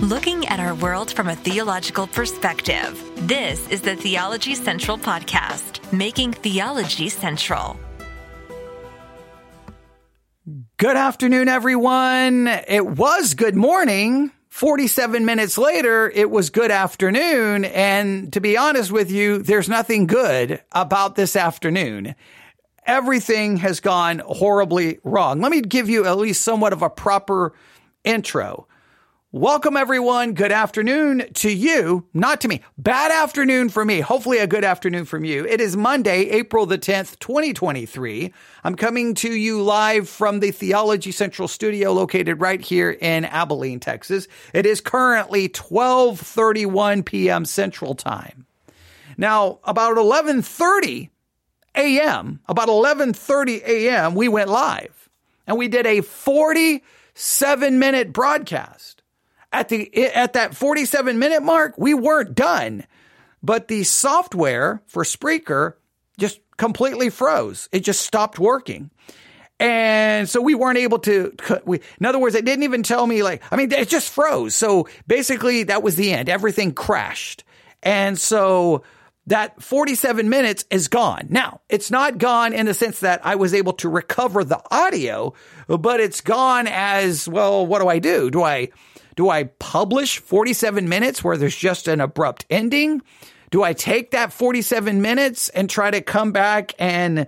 looking at our world from a theological perspective. This is the Theology Central Podcast, making theology central. Good afternoon, everyone. It was good morning. 47 minutes later, it was good afternoon. And to be honest with you, there's nothing good about this afternoon. Everything has gone horribly wrong. Let me give you at least somewhat of a proper intro. Welcome, everyone. Good afternoon to you, not to me. Bad afternoon for me. Hopefully, a good afternoon from you. It is Monday, April the 10th, 2023. I'm coming to you live from the Theology Central studio located right here in Abilene, Texas. It is currently 12:31 p.m. Central Time. Now, about 11:30 a.m., about 11:30 a.m., we went live and we did a 47 minute broadcast at the at that 47 minute mark, we weren't done. But the software for Spreaker just completely froze. It just stopped working. And so we weren't able to, we, in other words, it didn't even tell me like, I mean, it just froze. So basically that was the end. Everything crashed. And so that 47 minutes is gone. Now, it's not gone in the sense that I was able to recover the audio, but it's gone as, well, what do I do? Do I, do I publish 47 minutes where there's just an abrupt ending? Do I take that 47 minutes and try to come back and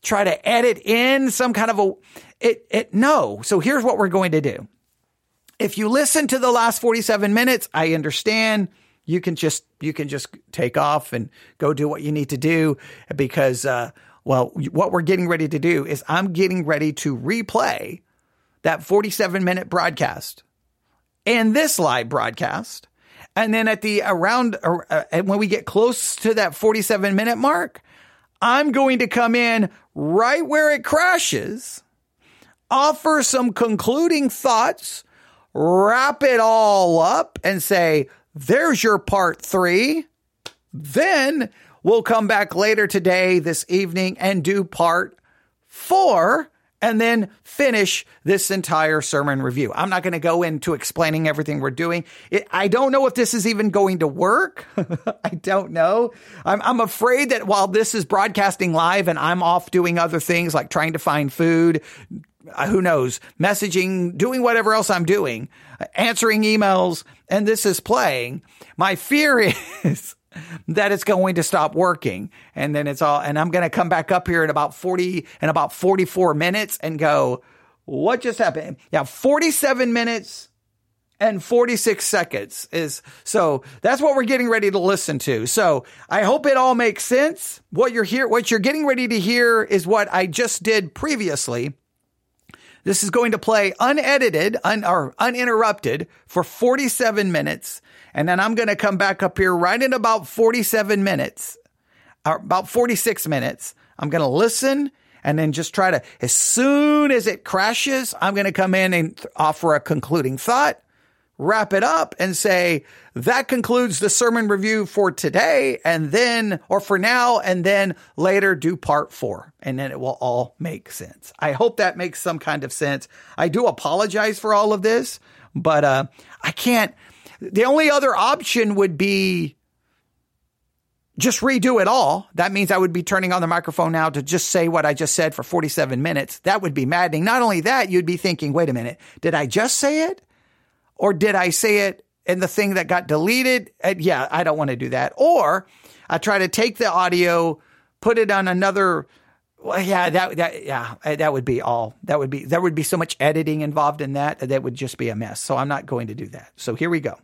try to edit in some kind of a it it no. So here's what we're going to do. If you listen to the last 47 minutes, I understand you can just you can just take off and go do what you need to do because uh well what we're getting ready to do is I'm getting ready to replay that 47 minute broadcast in this live broadcast. And then at the around, uh, uh when we get close to that 47 minute mark, I'm going to come in right where it crashes, offer some concluding thoughts, wrap it all up and say, there's your part three. Then we'll come back later today, this evening, and do part four and then finish this entire sermon review. I'm not going to go into explaining everything we're doing. It, I don't know if this is even going to work. I don't know. I'm, I'm afraid that while this is broadcasting live and I'm off doing other things like trying to find food, uh, who knows, messaging, doing whatever else I'm doing, answering emails, and this is playing, my fear is that it's going to stop working. And then it's all, and I'm going to come back up here in about 40, in about 44 minutes and go, what just happened? Yeah, 47 minutes and 46 seconds is so that's what we're getting ready to listen to. So I hope it all makes sense. What you're here, what you're getting ready to hear is what I just did previously. This is going to play unedited un, or uninterrupted for 47 minutes. And then I'm going to come back up here right in about 47 minutes, or about 46 minutes. I'm going to listen and then just try to, as soon as it crashes, I'm going to come in and offer a concluding thought, wrap it up and say, that concludes the sermon review for today. And then, or for now, and then later do part four. And then it will all make sense. I hope that makes some kind of sense. I do apologize for all of this, but, uh, I can't, the only other option would be just redo it all. That means I would be turning on the microphone now to just say what I just said for 47 minutes. That would be maddening. Not only that, you'd be thinking, wait a minute, did I just say it? Or did I say it in the thing that got deleted? And yeah, I don't want to do that. Or I try to take the audio, put it on another well, yeah, that that yeah, uh, that would be all. That would be there would be so much editing involved in that that would just be a mess. So I'm not going to do that. So here we go.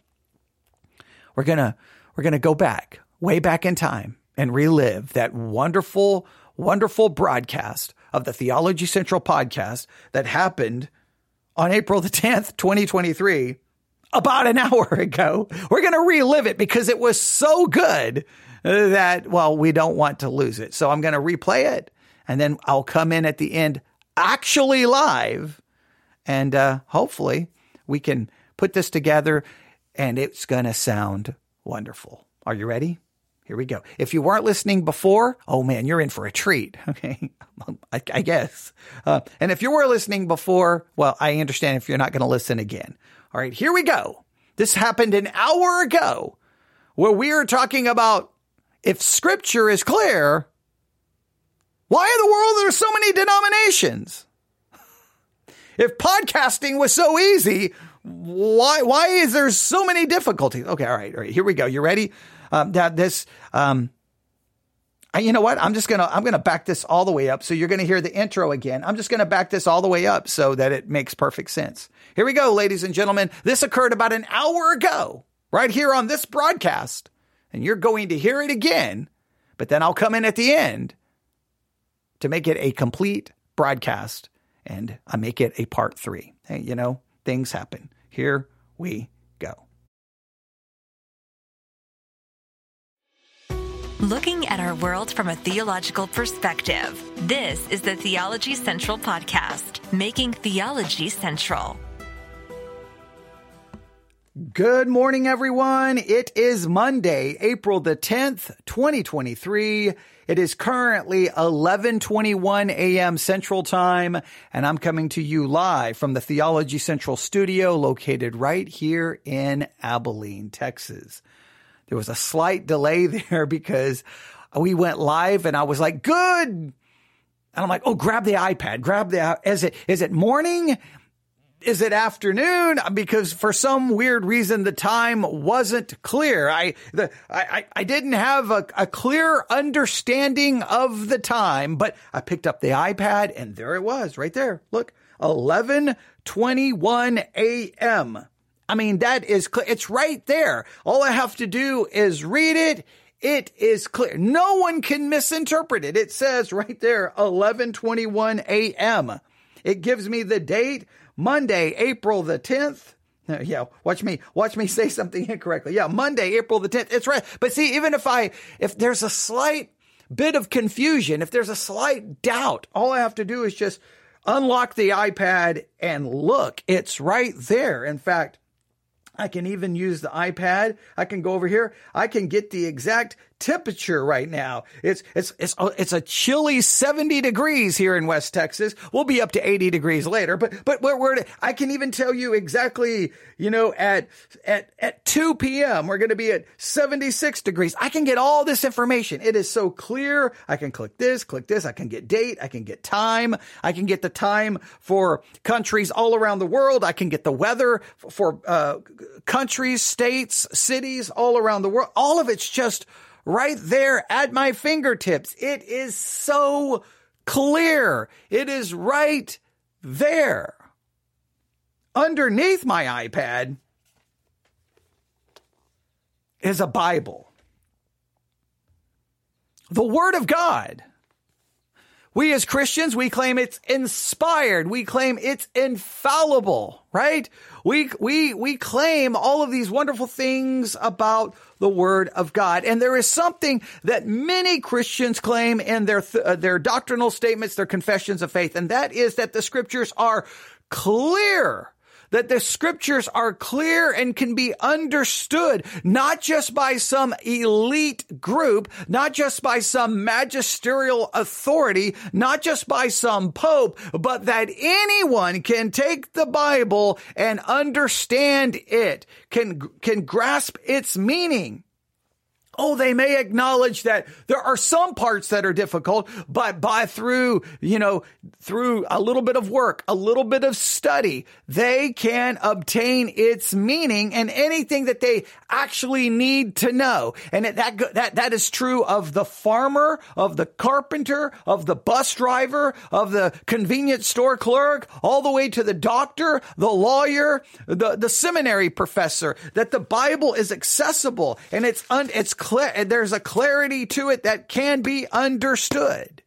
We're gonna we're gonna go back way back in time and relive that wonderful wonderful broadcast of the Theology Central podcast that happened on April the 10th, 2023, about an hour ago. We're going to relive it because it was so good that, well, we don't want to lose it. So I'm going to replay it and then I'll come in at the end actually live and uh, hopefully we can put this together and it's going to sound wonderful. Are you ready? Here we go. If you weren't listening before, oh man, you're in for a treat. Okay. I, I guess. Uh, and if you were listening before, well, I understand if you're not going to listen again. All right. Here we go. This happened an hour ago where we are talking about if scripture is clear, why in the world are there so many denominations? If podcasting was so easy, why why is there so many difficulties? Okay, all right, all right. Here we go. You ready? Um, that this um, I, you know what? I'm just gonna I'm gonna back this all the way up. So you're gonna hear the intro again. I'm just gonna back this all the way up so that it makes perfect sense. Here we go, ladies and gentlemen. This occurred about an hour ago, right here on this broadcast, and you're going to hear it again. But then I'll come in at the end to make it a complete broadcast, and I make it a part three. Hey, you know, things happen. Here we Looking at our world from a theological perspective, this is the Theology Central Podcast, making theology central. Good morning, everyone. It is Monday, April the 10th, 2023. It is currently 1121 a.m. Central Time, and I'm coming to you live from the Theology Central studio located right here in Abilene, Texas. There was a slight delay there because we went live and I was like, good. And I'm like, oh, grab the iPad, grab the, is it, is it morning? Is it afternoon? Because for some weird reason, the time wasn't clear. I, the, I, I didn't have a, a clear understanding of the time, but I picked up the iPad and there it was right there. Look, 1121 a.m. I mean, that is clear. It's right there. All I have to do is read it. It is clear. No one can misinterpret it. It says right there, 1121 a.m. It gives me the date, Monday, April the 10th. Yeah, watch me, watch me say something incorrectly. Yeah, Monday, April the 10th. It's right. But see, even if I, if there's a slight bit of confusion, if there's a slight doubt, all I have to do is just unlock the iPad and look. It's right there. In fact, I can even use the iPad. I can go over here. I can get the exact temperature right now. It's it's it's uh, it's a chilly 70 degrees here in West Texas. We'll be up to 80 degrees later, but but we're, we're I can even tell you exactly, you know, at at at 2 p.m. we're going to be at 76 degrees. I can get all this information. It is so clear. I can click this, click this. I can get date. I can get time. I can get the time for countries all around the world. I can get the weather for uh, countries, states, cities all around the world. All of it's just right there at my fingertips. It is so clear. It is right there. Underneath my iPad is a Bible. The Word of God. We as Christians, we claim it's inspired. We claim it's infallible, right? We, we, we claim all of these wonderful things about the word of God. And there is something that many Christians claim in their, th- uh, their doctrinal statements, their confessions of faith, and that is that the scriptures are clear that the scriptures are clear and can be understood, not just by some elite group, not just by some magisterial authority, not just by some pope, but that anyone can take the Bible and understand it, can, can grasp its meaning. Oh, they may acknowledge that there are some parts that are difficult, but by through, you know, through a little bit of work, a little bit of study, they can obtain its meaning and anything that they actually need to know. And that, that, that is true of the farmer, of the carpenter, of the bus driver, of the convenience store clerk, all the way to the doctor, the lawyer, the, the seminary professor, that the Bible is accessible and it's, un, it's clear, there's a clarity to it that can be understood.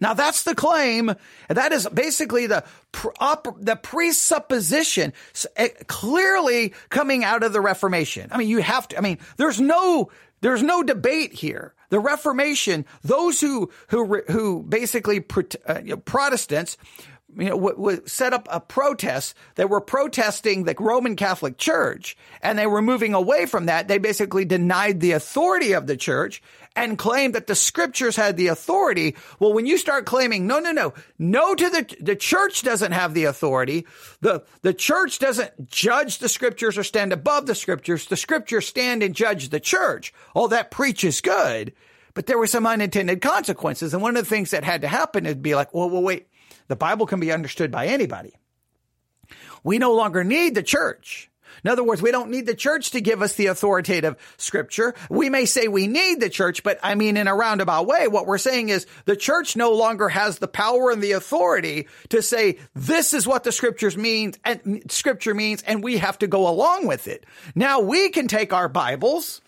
Now that's the claim. That is basically the the presupposition eh, clearly coming out of the Reformation. I mean, you have to. I mean, there's no there's no debate here. The Reformation, those who who who basically uh, Protestants you know, w- w- set up a protest. They were protesting the Roman Catholic Church and they were moving away from that. They basically denied the authority of the church and claimed that the scriptures had the authority. Well, when you start claiming, no, no, no, no to the, the church doesn't have the authority. The, the church doesn't judge the scriptures or stand above the scriptures. The scriptures stand and judge the church. All that preaches good. But there were some unintended consequences. And one of the things that had to happen is be like, well, well, wait the Bible can be understood by anybody. We no longer need the church. In other words, we don't need the church to give us the authoritative scripture. We may say we need the church, but I mean, in a roundabout way, what we're saying is the church no longer has the power and the authority to say, this is what the scriptures means and scripture means, and we have to go along with it. Now we can take our Bibles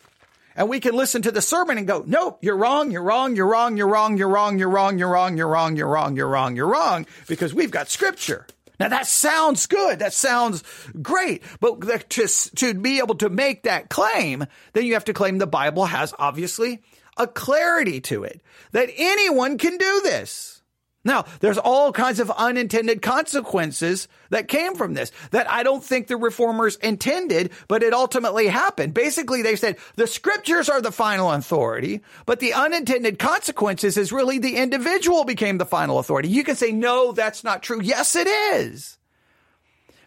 and we can listen to the sermon and go, nope, you're wrong, you're wrong, you're wrong, you're wrong, you're wrong, you're wrong, you're wrong, you're wrong, you're wrong, you're wrong, you're wrong, because we've got scripture. Now that sounds good. That sounds great. But to, to be able to make that claim, then you have to claim the Bible has obviously a clarity to it that anyone can do this. Now, there's all kinds of unintended consequences that came from this that I don't think the reformers intended, but it ultimately happened. Basically, they said the scriptures are the final authority, but the unintended consequences is really the individual became the final authority. You can say, no, that's not true. Yes, it is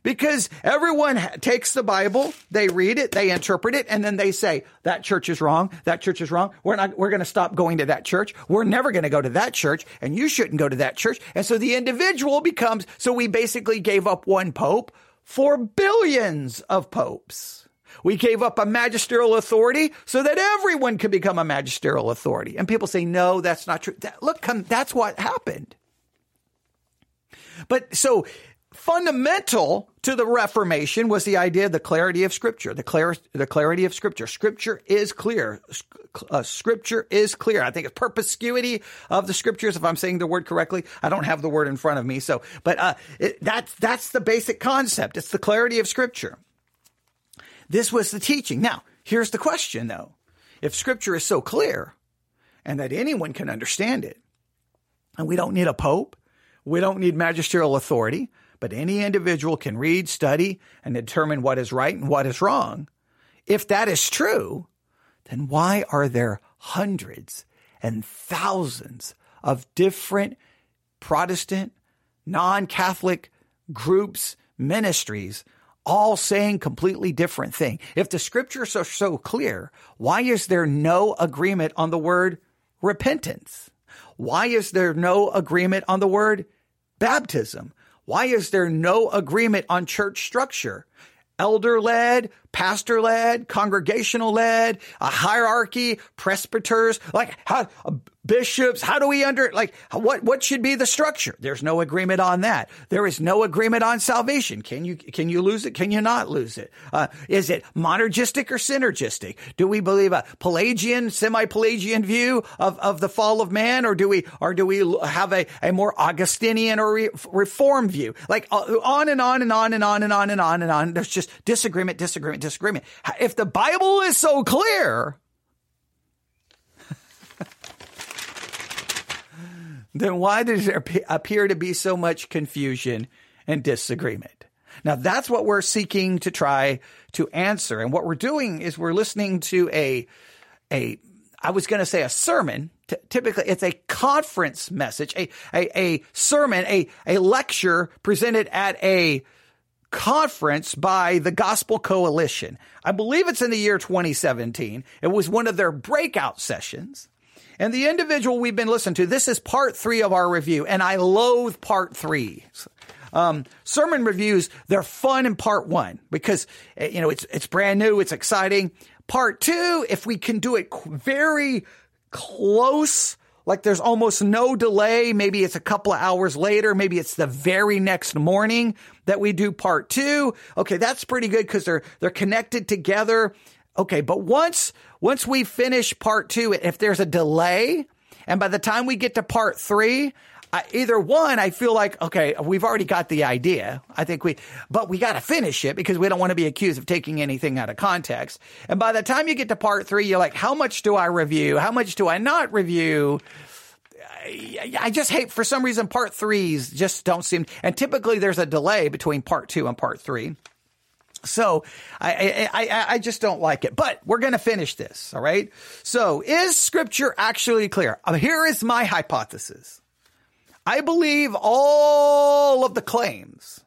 because everyone takes the Bible, they read it, they interpret it, and then they say, that church is wrong. That church is wrong. We're not, we're going to stop going to that church. We're never going to go to that church and you shouldn't go to that church. And so the individual becomes, so we basically gave up one pope for billions of popes. We gave up a magisterial authority so that everyone could become a magisterial authority. And people say, no, that's not true. That, look, come, that's what happened. But so fundamental to the Reformation was the idea of the clarity of Scripture, the, clar- the clarity of Scripture. Scripture is clear. Uh, scripture is clear. I think it's perspicuity of the Scriptures, if I'm saying the word correctly. I don't have the word in front of me, so, but uh, it, that's, that's the basic concept. It's the clarity of Scripture. This was the teaching. Now, here's the question, though. If Scripture is so clear and that anyone can understand it, and we don't need a pope, we don't need magisterial authority, but any individual can read, study, and determine what is right and what is wrong. If that is true, then why are there hundreds and thousands of different Protestant, non-Catholic groups, ministries, all saying completely different thing? If the scriptures are so clear, why is there no agreement on the word repentance? Why is there no agreement on the word baptism? Why is there no agreement on church structure? Elder led, pastor led, congregational led, a hierarchy, presbyters, like how, bishops. How do we under, like, what, what should be the structure? There's no agreement on that. There is no agreement on salvation. Can you, can you lose it? Can you not lose it? Uh, is it monergistic or synergistic? Do we believe a Pelagian, semi-Pelagian view of, of the fall of man, or do we, or do we have a, a more Augustinian or re, reform view? Like, uh, on and on and on and on and on and on and on. There's just disagreement, disagreement, disagreement. If the Bible is so clear, then why does there appear to be so much confusion and disagreement? Now that's what we're seeking to try to answer. And what we're doing is we're listening to a, a, I was going to say a sermon. T- typically it's a conference message, a, a, a sermon, a, a lecture presented at a conference by the Gospel Coalition. I believe it's in the year 2017. It was one of their breakout sessions. And the individual we've been listening to, this is part three of our review, and I loathe part three. Um, sermon reviews, they're fun in part one because, eh, you know, it's, it's brand new. It's exciting. Part two, if we can do it very close, like there's almost no delay. Maybe it's a couple of hours later. Maybe it's the very next morning that we do part two. Okay. That's pretty good because they're, they're connected together. Okay. But once, once we finish part two, if there's a delay and by the time we get to part three, I, either one, I feel like, okay, we've already got the idea. I think we, but we got to finish it because we don't want to be accused of taking anything out of context. And by the time you get to part three, you're like, how much do I review? How much do I not review? I, just hate for some reason part threes just don't seem, and typically there's a delay between part two and part three. So I, I, I, just don't like it, but we're going to finish this. All right. So is scripture actually clear? Uh, here is my hypothesis. I believe all of the claims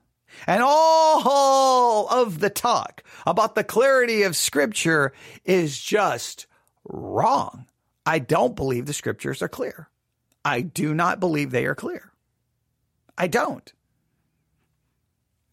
and all of the talk about the clarity of scripture is just wrong. I don't believe the scriptures are clear. I do not believe they are clear. I don't.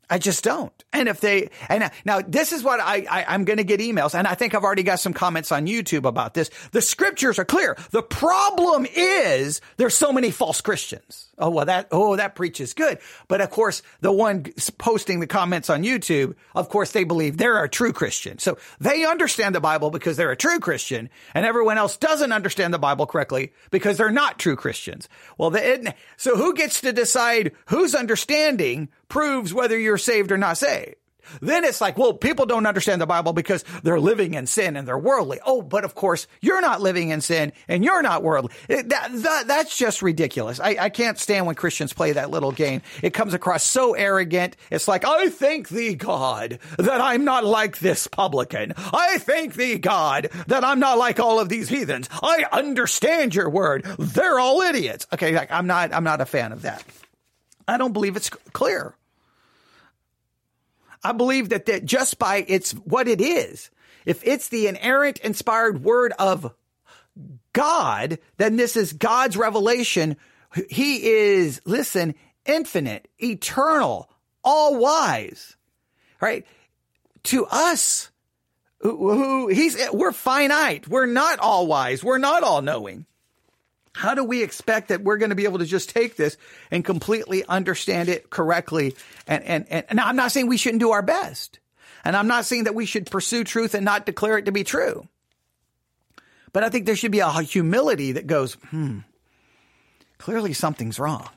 I just don't. And if they, and now this is what I, I am going to get emails, and I think I've already got some comments on YouTube about this. The scriptures are clear. The problem is there's so many false Christians. Oh, well, that, oh, that preaches good. But of course, the one posting the comments on YouTube, of course, they believe they're a true Christian. So they understand the Bible because they're a true Christian and everyone else doesn't understand the Bible correctly because they're not true Christians. Well, the, so who gets to decide whose understanding proves whether you're saved or not saved? Then it's like, well, people don't understand the Bible because they're living in sin and they're worldly. Oh, but of course, you're not living in sin and you're not worldly. It, that, that, that's just ridiculous. I, I can't stand when Christians play that little game. It comes across so arrogant. It's like, I thank thee, God, that I'm not like this publican. I thank thee, God, that I'm not like all of these heathens. I understand your word. They're all idiots. Okay, like, I'm not, I'm not a fan of that. I don't believe it's clear. I believe that, that just by its what it is, if it's the inerrant, inspired word of God, then this is God's revelation. He is, listen, infinite, eternal, all wise, right? To us, who, who he's, we're finite. We're not all wise. We're not all knowing. How do we expect that we're going to be able to just take this and completely understand it correctly? And, and, and now I'm not saying we shouldn't do our best. And I'm not saying that we should pursue truth and not declare it to be true. But I think there should be a humility that goes, hmm, clearly something's wrong.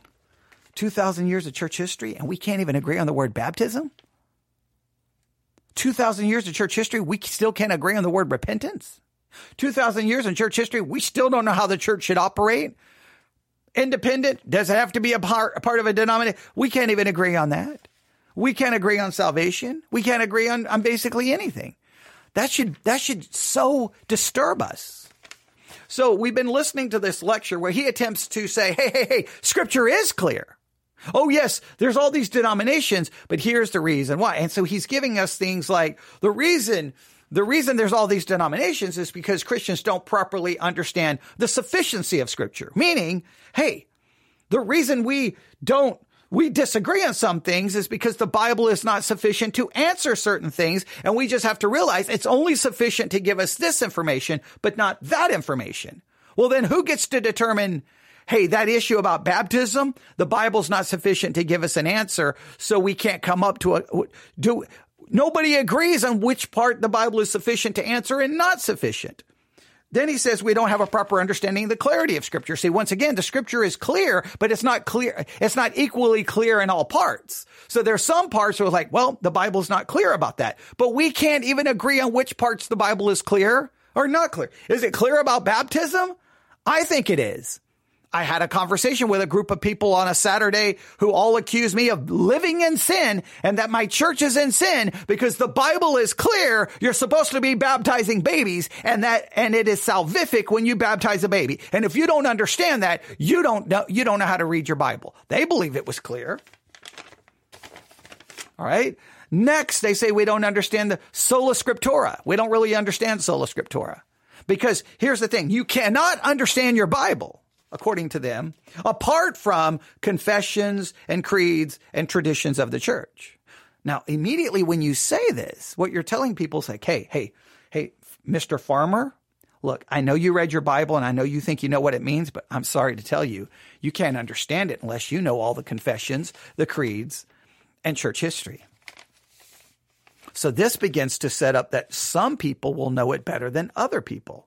2,000 years of church history and we can't even agree on the word baptism? 2,000 years of church history, we still can't agree on the word repentance? 2,000 years in church history, we still don't know how the church should operate. Independent, does it have to be a part, a part of a denomination? We can't even agree on that. We can't agree on salvation. We can't agree on, on basically anything. That should, that should so disturb us. So we've been listening to this lecture where he attempts to say, hey, hey, hey, scripture is clear. Oh, yes, there's all these denominations, but here's the reason why. And so he's giving us things like the reason the reason there's all these denominations is because Christians don't properly understand the sufficiency of scripture. Meaning, hey, the reason we don't we disagree on some things is because the Bible is not sufficient to answer certain things. And we just have to realize it's only sufficient to give us this information, but not that information. Well, then who gets to determine, hey, that issue about baptism, the Bible's not sufficient to give us an answer. So we can't come up to a, do, Nobody agrees on which part the Bible is sufficient to answer and not sufficient. Then he says we don't have a proper understanding of the clarity of scripture. See, once again, the scripture is clear, but it's not clear. It's not equally clear in all parts. So there's some parts where like, well, the Bible's not clear about that, but we can't even agree on which parts the Bible is clear or not clear. Is it clear about baptism? I think it is. I had a conversation with a group of people on a Saturday who all accused me of living in sin and that my church is in sin because the Bible is clear. You're supposed to be baptizing babies and that, and it is salvific when you baptize a baby. And if you don't understand that, you don't know, you don't know how to read your Bible. They believe it was clear. All right. Next, they say we don't understand the sola scriptura. We don't really understand sola scriptura because here's the thing. You cannot understand your Bible according to them, apart from confessions and creeds and traditions of the church. Now, immediately when you say this, what you're telling people is like, hey, hey, hey, Mr. Farmer, look, I know you read your Bible and I know you think you know what it means, but I'm sorry to tell you, you can't understand it unless you know all the confessions, the creeds, and church history. So this begins to set up that some people will know it better than other people.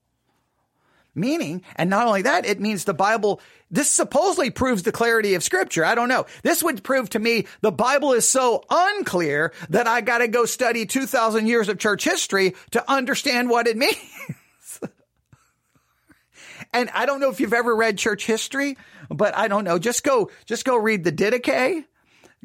Meaning, and not only that, it means the Bible, this supposedly proves the clarity of scripture. I don't know. This would prove to me the Bible is so unclear that I got to go study 2000 years of church history to understand what it means. And I don't know if you've ever read church history, but I don't know. Just go, just go read the Didache,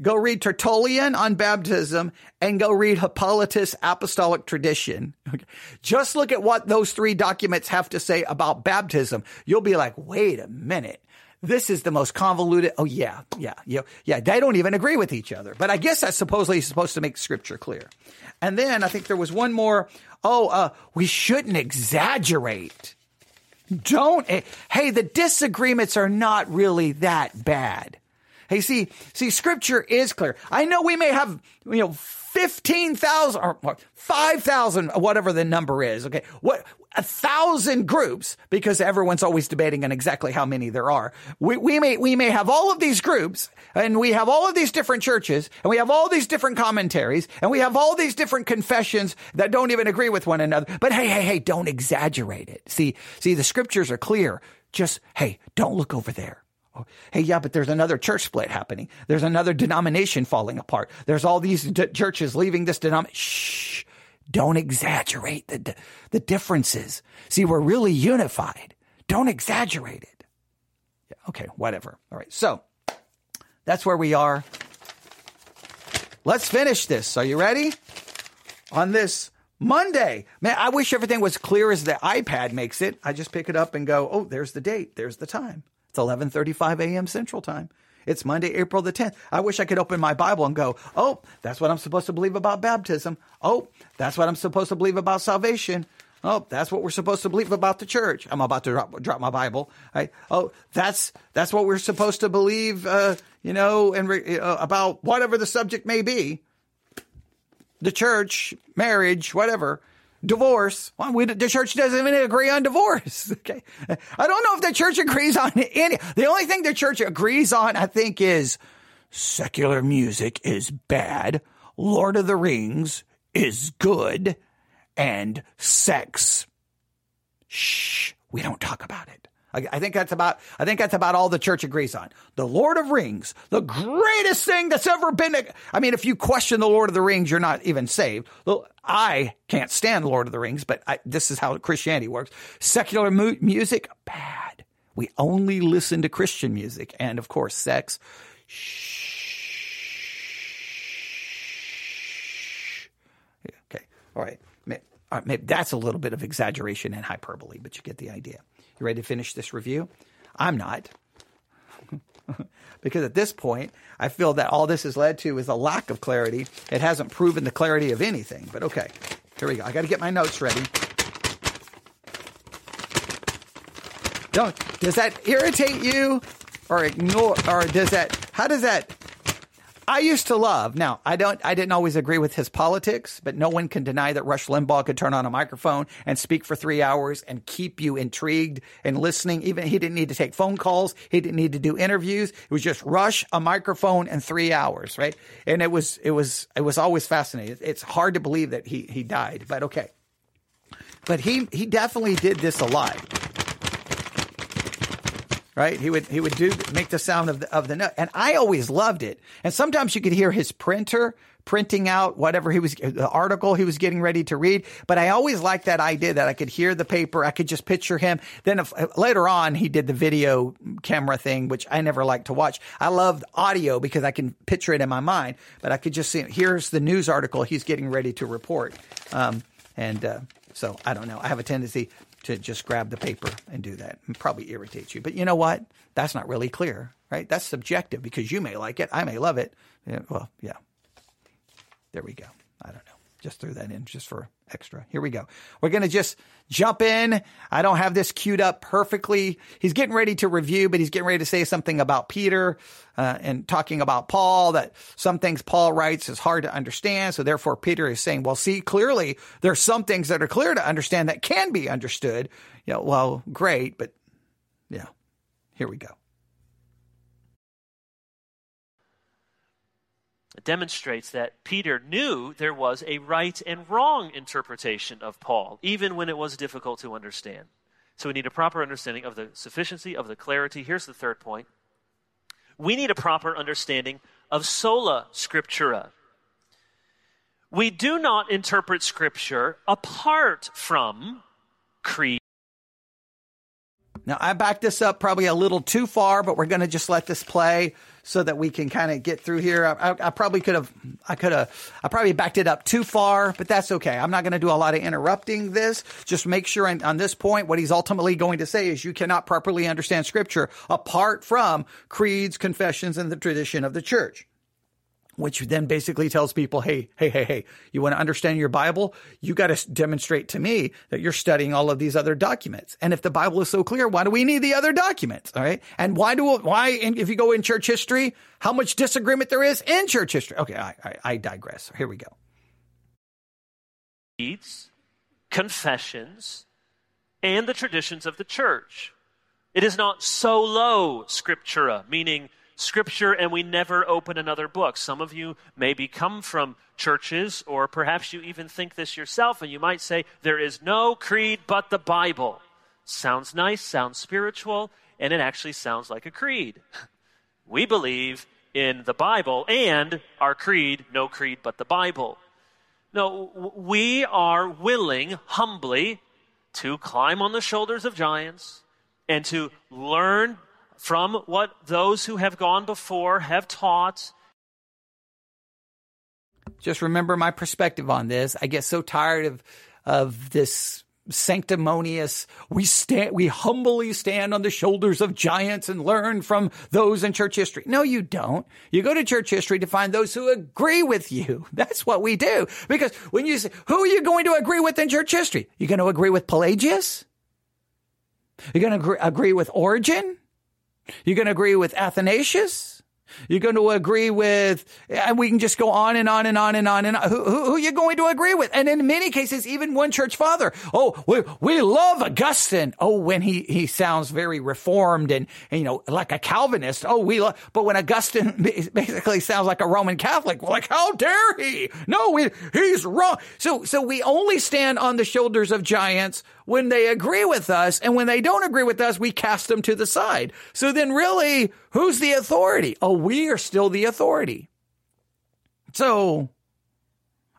go read Tertullian on baptism, and go read Hippolytus Apostolic Tradition. Okay. Just look at what those three documents have to say about baptism. You'll be like, wait a minute. This is the most convoluted. Oh yeah, yeah, yeah, yeah. They don't even agree with each other. But I guess that's supposedly supposed to make scripture clear. And then I think there was one more. Oh, uh, we shouldn't exaggerate. Don't. Eh, hey, the disagreements are not really that bad. Hey, see, see, scripture is clear. I know we may have, you know, 15,000 or 5,000, whatever the number is. Okay. What, a thousand groups because everyone's always debating on exactly how many there are. We, we may, we may have all of these groups and we have all of these different churches and we have all these different commentaries and we have all these different confessions that don't even agree with one another. But hey, hey, hey, don't exaggerate it. See, see, the scriptures are clear. Just, hey, don't look over there. Hey, yeah, but there's another church split happening. There's another denomination falling apart. There's all these d- churches leaving this denomination. Shh. Don't exaggerate the, the differences. See, we're really unified. Don't exaggerate it. Yeah, okay, whatever. All right. So that's where we are. Let's finish this. Are you ready? On this Monday. Man, I wish everything was clear as the iPad makes it. I just pick it up and go, "Oh, there's the date. There's the time." It's 11:35 a.m. Central Time. It's Monday, April the 10th. I wish I could open my Bible and go, "Oh, that's what I'm supposed to believe about baptism. Oh, that's what I'm supposed to believe about salvation. Oh, that's what we're supposed to believe about the church. I'm about to drop, drop my Bible. Oh, that's that's what we're supposed to believe. Uh, you know, and re- uh, about whatever the subject may be, the church, marriage, whatever divorce. Well, we, the church doesn't even agree on divorce. Okay. I don't know if the church agrees on any. The only thing the church agrees on, I think, is secular music is bad. Lord of the Rings is good and sex. Shh. We don't talk about it. I think that's about, I think that's about all the church agrees on. The Lord of Rings, the greatest thing that's ever been. I mean, if you question the Lord of the Rings, you're not even saved. I can't stand Lord of the Rings, but I, this is how Christianity works. Secular mu- music, bad. We only listen to Christian music. And of course, sex. Shh. Okay. All right. All right. Maybe that's a little bit of exaggeration and hyperbole, but you get the idea. You ready to finish this review? I'm not. because at this point, I feel that all this has led to is a lack of clarity. It hasn't proven the clarity of anything. But okay, here we go. I got to get my notes ready. Don't, does that irritate you or ignore, or does that, how does that I used to love. Now, I don't I didn't always agree with his politics, but no one can deny that Rush Limbaugh could turn on a microphone and speak for 3 hours and keep you intrigued and listening. Even he didn't need to take phone calls, he didn't need to do interviews. It was just Rush, a microphone and 3 hours, right? And it was it was it was always fascinating. It's hard to believe that he he died, but okay. But he he definitely did this a lot right? He would he would do make the sound of the of the note, and I always loved it. And sometimes you could hear his printer printing out whatever he was the article he was getting ready to read. But I always liked that idea that I could hear the paper, I could just picture him. Then if, later on, he did the video camera thing, which I never liked to watch. I loved audio because I can picture it in my mind, but I could just see here's the news article he's getting ready to report. Um, and uh, so I don't know. I have a tendency to just grab the paper and do that. It probably irritates you. But you know what? That's not really clear, right? That's subjective because you may like it. I may love it. Yeah, well, yeah. There we go. I don't know. Just threw that in just for extra. Here we go. We're going to just jump in. I don't have this queued up perfectly. He's getting ready to review, but he's getting ready to say something about Peter uh, and talking about Paul that some things Paul writes is hard to understand. So therefore, Peter is saying, well, see, clearly there's some things that are clear to understand that can be understood. Yeah, well, great, but yeah, here we go. Demonstrates that Peter knew there was a right and wrong interpretation of Paul, even when it was difficult to understand. So we need a proper understanding of the sufficiency, of the clarity. Here's the third point. We need a proper understanding of sola scriptura. We do not interpret scripture apart from creed Now, I backed this up probably a little too far, but we're going to just let this play so that we can kind of get through here. I, I, I probably could have, I could have, I probably backed it up too far, but that's okay. I'm not going to do a lot of interrupting this. Just make sure on, on this point, what he's ultimately going to say is you cannot properly understand scripture apart from creeds, confessions, and the tradition of the church which then basically tells people, hey, hey, hey, hey, you want to understand your Bible? You got to demonstrate to me that you're studying all of these other documents. And if the Bible is so clear, why do we need the other documents? All right. And why do, why, if you go in church history, how much disagreement there is in church history? Okay. I, I, I digress. Here we go. Creeds, confessions, and the traditions of the church. It is not solo scriptura, meaning Scripture and we never open another book. Some of you maybe come from churches, or perhaps you even think this yourself, and you might say, There is no creed but the Bible. Sounds nice, sounds spiritual, and it actually sounds like a creed. We believe in the Bible and our creed, no creed but the Bible. No, we are willing humbly to climb on the shoulders of giants and to learn from what those who have gone before have taught. Just remember my perspective on this. I get so tired of of this sanctimonious we stand we humbly stand on the shoulders of giants and learn from those in church history. No you don't. You go to church history to find those who agree with you. That's what we do. Because when you say who are you going to agree with in church history? You're going to agree with pelagius? You're going to agree, agree with origen you're going to agree with Athanasius? You're going to agree with, and we can just go on and on and on and on and on. Who, who, who are you going to agree with? And in many cases, even one church father. Oh, we, we love Augustine. Oh, when he, he sounds very reformed and, and, you know, like a Calvinist. Oh, we love, but when Augustine basically sounds like a Roman Catholic, we're like, how dare he? No, we, he's wrong. So, so we only stand on the shoulders of giants when they agree with us. And when they don't agree with us, we cast them to the side. So then really, who's the authority? Oh, we are still the authority. So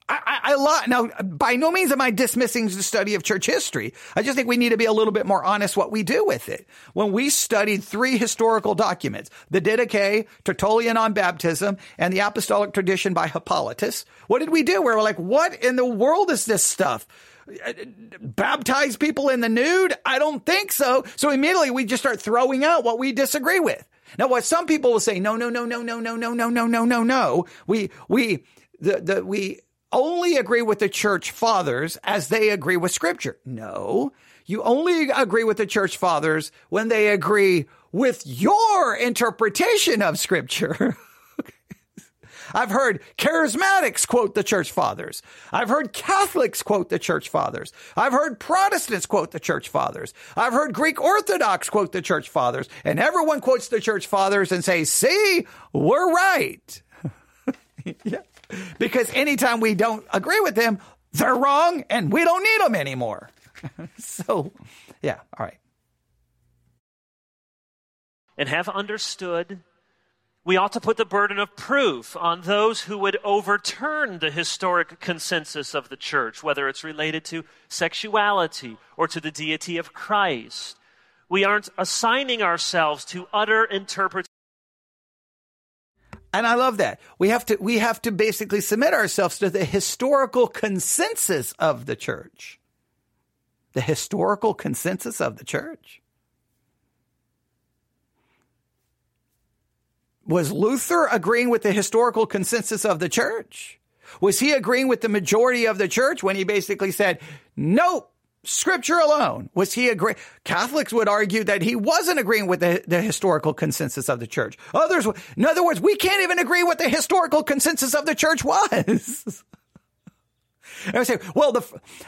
I, I, I lot now. By no means am I dismissing the study of church history. I just think we need to be a little bit more honest what we do with it. When we studied three historical documents, the Didache, Tertullian on baptism, and the apostolic tradition by Hippolytus, what did we do? We were like, what in the world is this stuff? baptize people in the nude? I don't think so. So immediately we just start throwing out what we disagree with. Now, what some people will say, no, no, no, no, no, no, no, no, no, no, no, no. We, we, the, the, we only agree with the church fathers as they agree with scripture. No, you only agree with the church fathers when they agree with your interpretation of scripture. I've heard charismatics quote the church fathers. I've heard Catholics quote the church fathers. I've heard Protestants quote the church fathers. I've heard Greek Orthodox quote the church fathers. And everyone quotes the church fathers and say, see, we're right. yeah. Because anytime we don't agree with them, they're wrong and we don't need them anymore. so, yeah, all right. And have understood we ought to put the burden of proof on those who would overturn the historic consensus of the church, whether it's related to sexuality or to the deity of Christ. We aren't assigning ourselves to utter interpretation. And I love that. We have to we have to basically submit ourselves to the historical consensus of the church. The historical consensus of the church. Was Luther agreeing with the historical consensus of the church? Was he agreeing with the majority of the church when he basically said, nope, scripture alone? Was he agree? Catholics would argue that he wasn't agreeing with the, the historical consensus of the church. Others, in other words, we can't even agree what the historical consensus of the church was. And I say, well, the,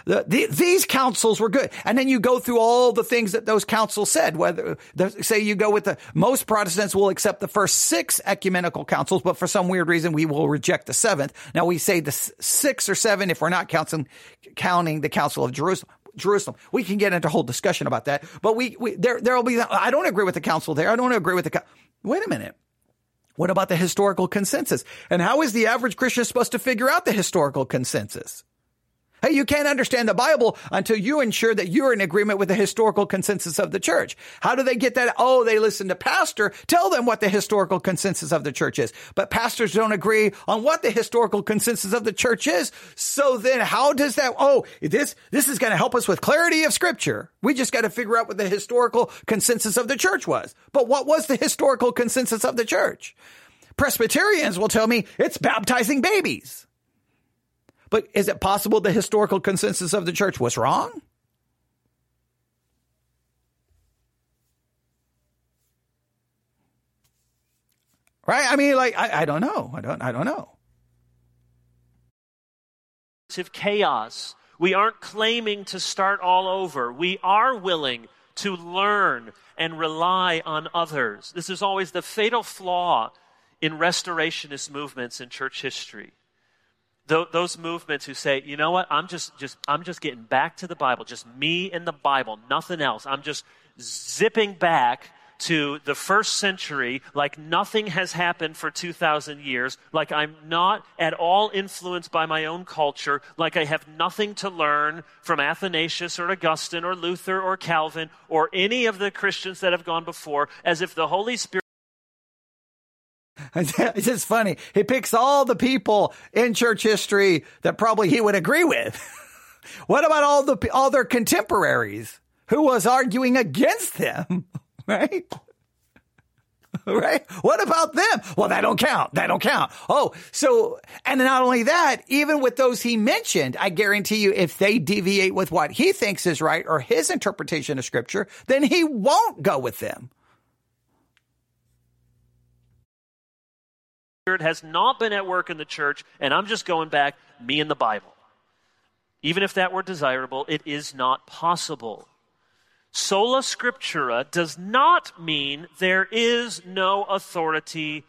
the, the, these councils were good. And then you go through all the things that those councils said, whether, the, say you go with the, most Protestants will accept the first six ecumenical councils, but for some weird reason, we will reject the seventh. Now we say the six or seven if we're not counting, counting the Council of Jerusalem. Jerusalem. We can get into a whole discussion about that, but we, we there there will be. I don't agree with the council there. I don't agree with the. Wait a minute. What about the historical consensus? And how is the average Christian supposed to figure out the historical consensus? Hey, you can't understand the Bible until you ensure that you're in agreement with the historical consensus of the church. How do they get that? Oh, they listen to pastor. Tell them what the historical consensus of the church is. But pastors don't agree on what the historical consensus of the church is. So then how does that? Oh, this, this is going to help us with clarity of scripture. We just got to figure out what the historical consensus of the church was. But what was the historical consensus of the church? Presbyterians will tell me it's baptizing babies. But is it possible the historical consensus of the church was wrong? Right? I mean, like, I, I don't know. I don't, I don't know. Chaos. We aren't claiming to start all over. We are willing to learn and rely on others. This is always the fatal flaw in restorationist movements in church history those movements who say, you know what, I'm just, just, I'm just getting back to the Bible, just me and the Bible, nothing else. I'm just zipping back to the first century like nothing has happened for 2,000 years, like I'm not at all influenced by my own culture, like I have nothing to learn from Athanasius or Augustine or Luther or Calvin or any of the Christians that have gone before, as if the Holy Spirit it's just funny. He picks all the people in church history that probably he would agree with. what about all the all their contemporaries who was arguing against them? right? right? What about them? Well, that don't count. That don't count. Oh, so, and not only that, even with those he mentioned, I guarantee you, if they deviate with what he thinks is right or his interpretation of scripture, then he won't go with them. Spirit has not been at work in the church, and I'm just going back, me and the Bible. Even if that were desirable, it is not possible. Sola Scriptura does not mean there is no authority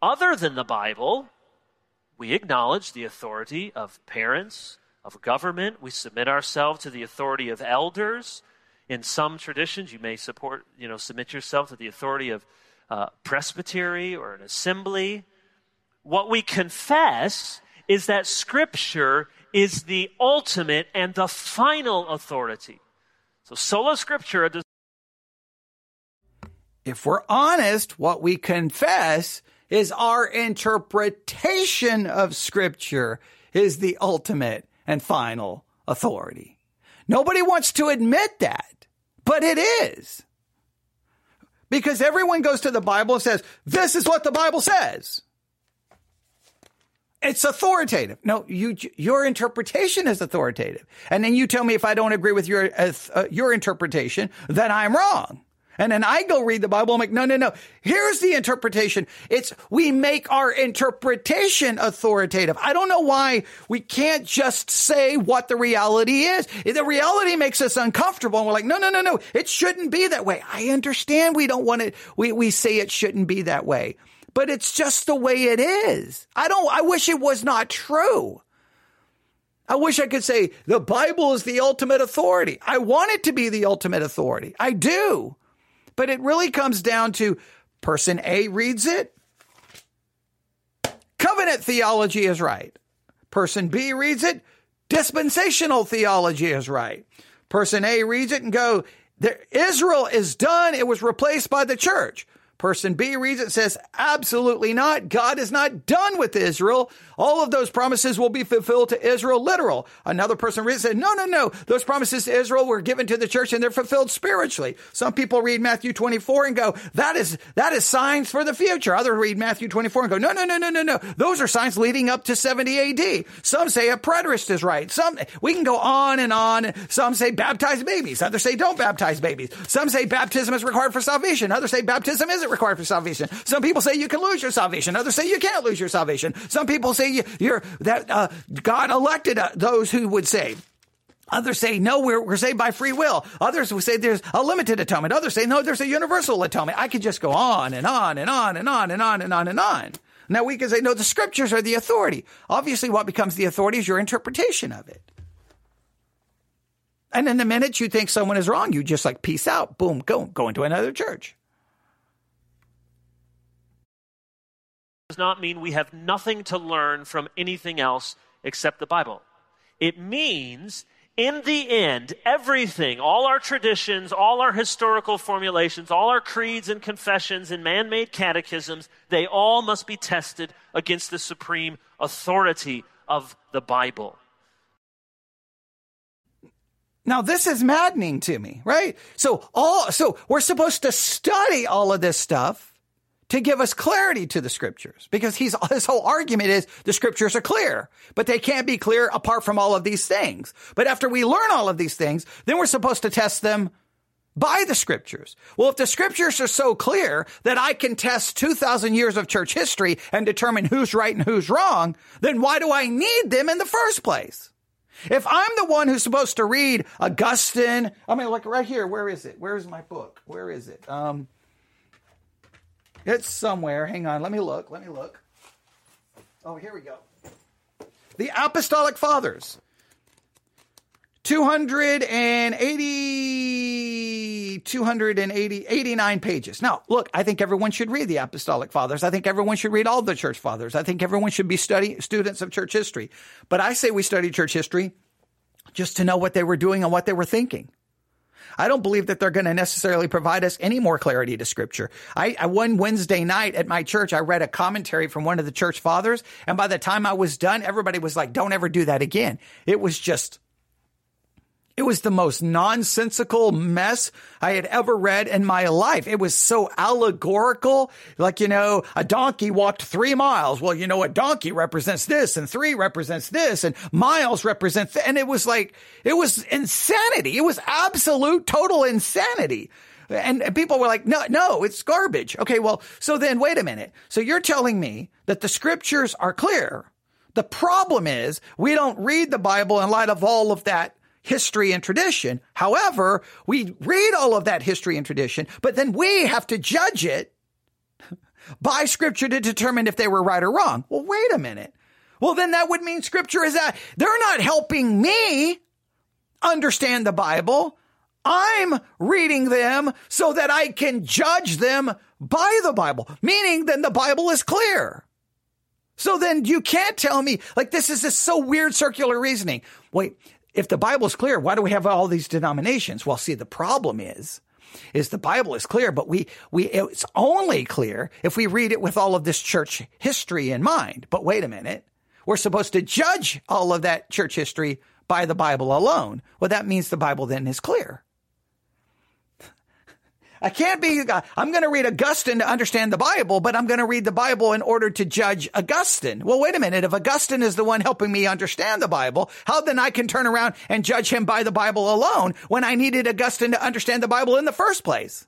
other than the Bible. We acknowledge the authority of parents, of government. We submit ourselves to the authority of elders. In some traditions, you may support, you know, submit yourself to the authority of uh, presbytery or an assembly. What we confess is that Scripture is the ultimate and the final authority. So, sola scriptura does. If we're honest, what we confess is our interpretation of Scripture is the ultimate and final authority. Nobody wants to admit that, but it is. Because everyone goes to the Bible and says, this is what the Bible says. It's authoritative. No, you, your interpretation is authoritative. And then you tell me if I don't agree with your, uh, uh, your interpretation, then I'm wrong. And then I go read the Bible. I'm like, no, no, no. Here's the interpretation. It's we make our interpretation authoritative. I don't know why we can't just say what the reality is. The reality makes us uncomfortable. And we're like, no, no, no, no. It shouldn't be that way. I understand we don't want it. We, we say it shouldn't be that way but it's just the way it is. I don't, I wish it was not true. I wish I could say the Bible is the ultimate authority. I want it to be the ultimate authority. I do. But it really comes down to person A reads it. Covenant theology is right. Person B reads it. Dispensational theology is right. Person A reads it and go, Israel is done. It was replaced by the church. Person B reads it says, absolutely not. God is not done with Israel. All of those promises will be fulfilled to Israel literal. Another person reads said, no, no, no. Those promises to Israel were given to the church and they're fulfilled spiritually. Some people read Matthew 24 and go, that is, that is signs for the future. Others read Matthew 24 and go, no, no, no, no, no, no. Those are signs leading up to 70 AD. Some say a preterist is right. Some, we can go on and on. Some say baptize babies. Others say don't baptize babies. Some say baptism is required for salvation. Others say baptism isn't required for salvation. Some people say you can lose your salvation. Others say you can't lose your salvation. Some people say you, are that uh, God elected uh, those who would save. Others say, no, we're, we're saved by free will. Others say there's a limited atonement. Others say, no, there's a universal atonement. I could just go on and on and on and on and on and on and on. Now we can say, no, the scriptures are the authority. Obviously, what becomes the authority is your interpretation of it. And then the minute you think someone is wrong, you just like peace out, boom, go, go into another church. Does not mean we have nothing to learn from anything else except the Bible. It means in the end, everything, all our traditions, all our historical formulations, all our creeds and confessions and man made catechisms, they all must be tested against the supreme authority of the Bible. Now this is maddening to me, right? So all, so we're supposed to study all of this stuff to give us clarity to the scriptures because he's, his whole argument is the scriptures are clear, but they can't be clear apart from all of these things. But after we learn all of these things, then we're supposed to test them by the scriptures. Well, if the scriptures are so clear that I can test 2000 years of church history and determine who's right and who's wrong, then why do I need them in the first place? If I'm the one who's supposed to read Augustine, I mean, look right here. Where is it? Where is my book? Where is it? Um, it's somewhere. Hang on. Let me look. Let me look. Oh, here we go. The Apostolic Fathers. 280, 280, 89 pages. Now, look, I think everyone should read the Apostolic Fathers. I think everyone should read all the church fathers. I think everyone should be study, students of church history. But I say we study church history just to know what they were doing and what they were thinking. I don't believe that they're going to necessarily provide us any more clarity to scripture. I, I, one Wednesday night at my church, I read a commentary from one of the church fathers. And by the time I was done, everybody was like, don't ever do that again. It was just it was the most nonsensical mess I had ever read in my life. It was so allegorical. Like, you know, a donkey walked three miles. Well, you know, a donkey represents this and three represents this and miles represents, th- and it was like, it was insanity. It was absolute total insanity. And people were like, no, no, it's garbage. Okay. Well, so then wait a minute. So you're telling me that the scriptures are clear. The problem is we don't read the Bible in light of all of that history and tradition. However, we read all of that history and tradition, but then we have to judge it by scripture to determine if they were right or wrong. Well, wait a minute. Well, then that would mean scripture is that they're not helping me understand the Bible. I'm reading them so that I can judge them by the Bible, meaning then the Bible is clear. So then you can't tell me, like, this is just so weird circular reasoning. Wait, if the Bible's clear, why do we have all these denominations? Well, see, the problem is, is the Bible is clear, but we, we, it's only clear if we read it with all of this church history in mind. But wait a minute. We're supposed to judge all of that church history by the Bible alone. Well, that means the Bible then is clear. I can't be, I'm going to read Augustine to understand the Bible, but I'm going to read the Bible in order to judge Augustine. Well, wait a minute. If Augustine is the one helping me understand the Bible, how then I can turn around and judge him by the Bible alone when I needed Augustine to understand the Bible in the first place?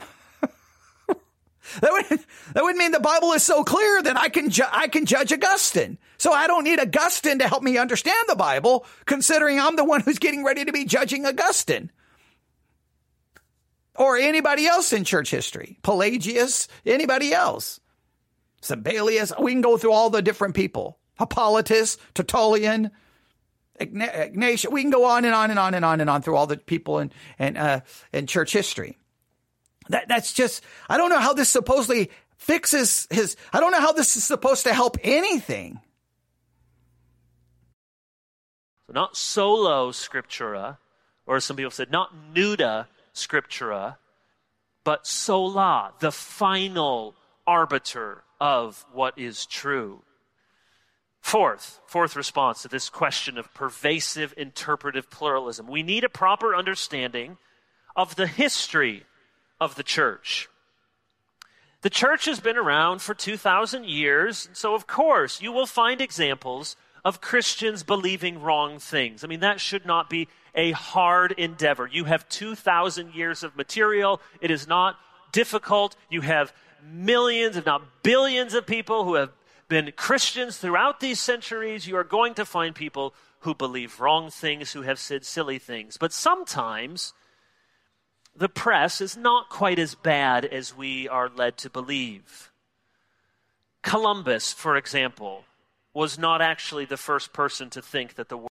That would, that would mean the Bible is so clear that I can, ju- I can judge Augustine. So I don't need Augustine to help me understand the Bible, considering I'm the one who's getting ready to be judging Augustine or anybody else in church history. Pelagius, anybody else. Sabellius, we can go through all the different people. Hippolytus, Tertullian, Ignatius, we can go on and on and on and on and on through all the people in, in, uh, in church history. That, that's just, I don't know how this supposedly fixes his, I don't know how this is supposed to help anything. Not solo scriptura, or some people said, not nuda scriptura, but sola, the final arbiter of what is true. Fourth, fourth response to this question of pervasive interpretive pluralism. We need a proper understanding of the history of the church. The church has been around for 2,000 years, so of course you will find examples of Christians believing wrong things. I mean, that should not be a hard endeavor. You have 2,000 years of material. It is not difficult. You have millions, if not billions, of people who have been Christians throughout these centuries. You are going to find people who believe wrong things, who have said silly things. But sometimes the press is not quite as bad as we are led to believe. Columbus, for example, was not actually the first person to think that the world.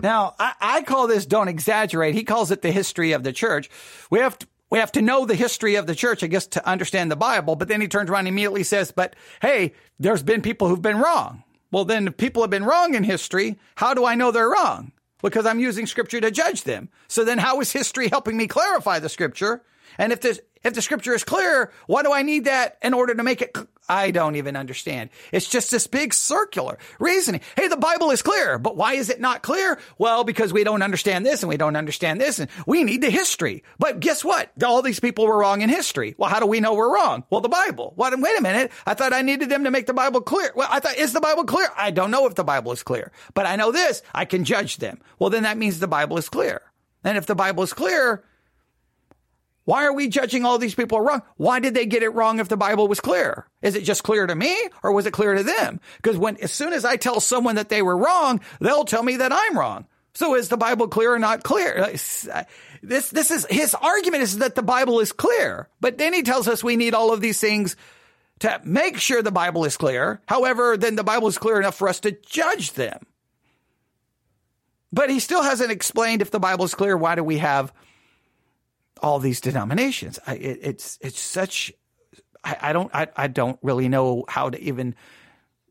Now, I, I call this don't exaggerate. He calls it the history of the church. We have to, we have to know the history of the church, I guess, to understand the Bible. But then he turns around and immediately says, but hey, there's been people who've been wrong. Well, then if people have been wrong in history, how do I know they're wrong? Because I'm using scripture to judge them. So then how is history helping me clarify the scripture? And if this, if the scripture is clear, why do I need that in order to make it? I don't even understand. It's just this big circular reasoning. Hey, the Bible is clear, but why is it not clear? Well, because we don't understand this and we don't understand this and we need the history. But guess what? All these people were wrong in history. Well, how do we know we're wrong? Well, the Bible. What? Wait a minute. I thought I needed them to make the Bible clear. Well, I thought, is the Bible clear? I don't know if the Bible is clear, but I know this. I can judge them. Well, then that means the Bible is clear. And if the Bible is clear, why are we judging all these people wrong? Why did they get it wrong if the Bible was clear? Is it just clear to me or was it clear to them? Because when, as soon as I tell someone that they were wrong, they'll tell me that I'm wrong. So is the Bible clear or not clear? This, this is, his argument is that the Bible is clear. But then he tells us we need all of these things to make sure the Bible is clear. However, then the Bible is clear enough for us to judge them. But he still hasn't explained if the Bible is clear, why do we have all these denominations. I, it, it's it's such I, I don't I, I don't really know how to even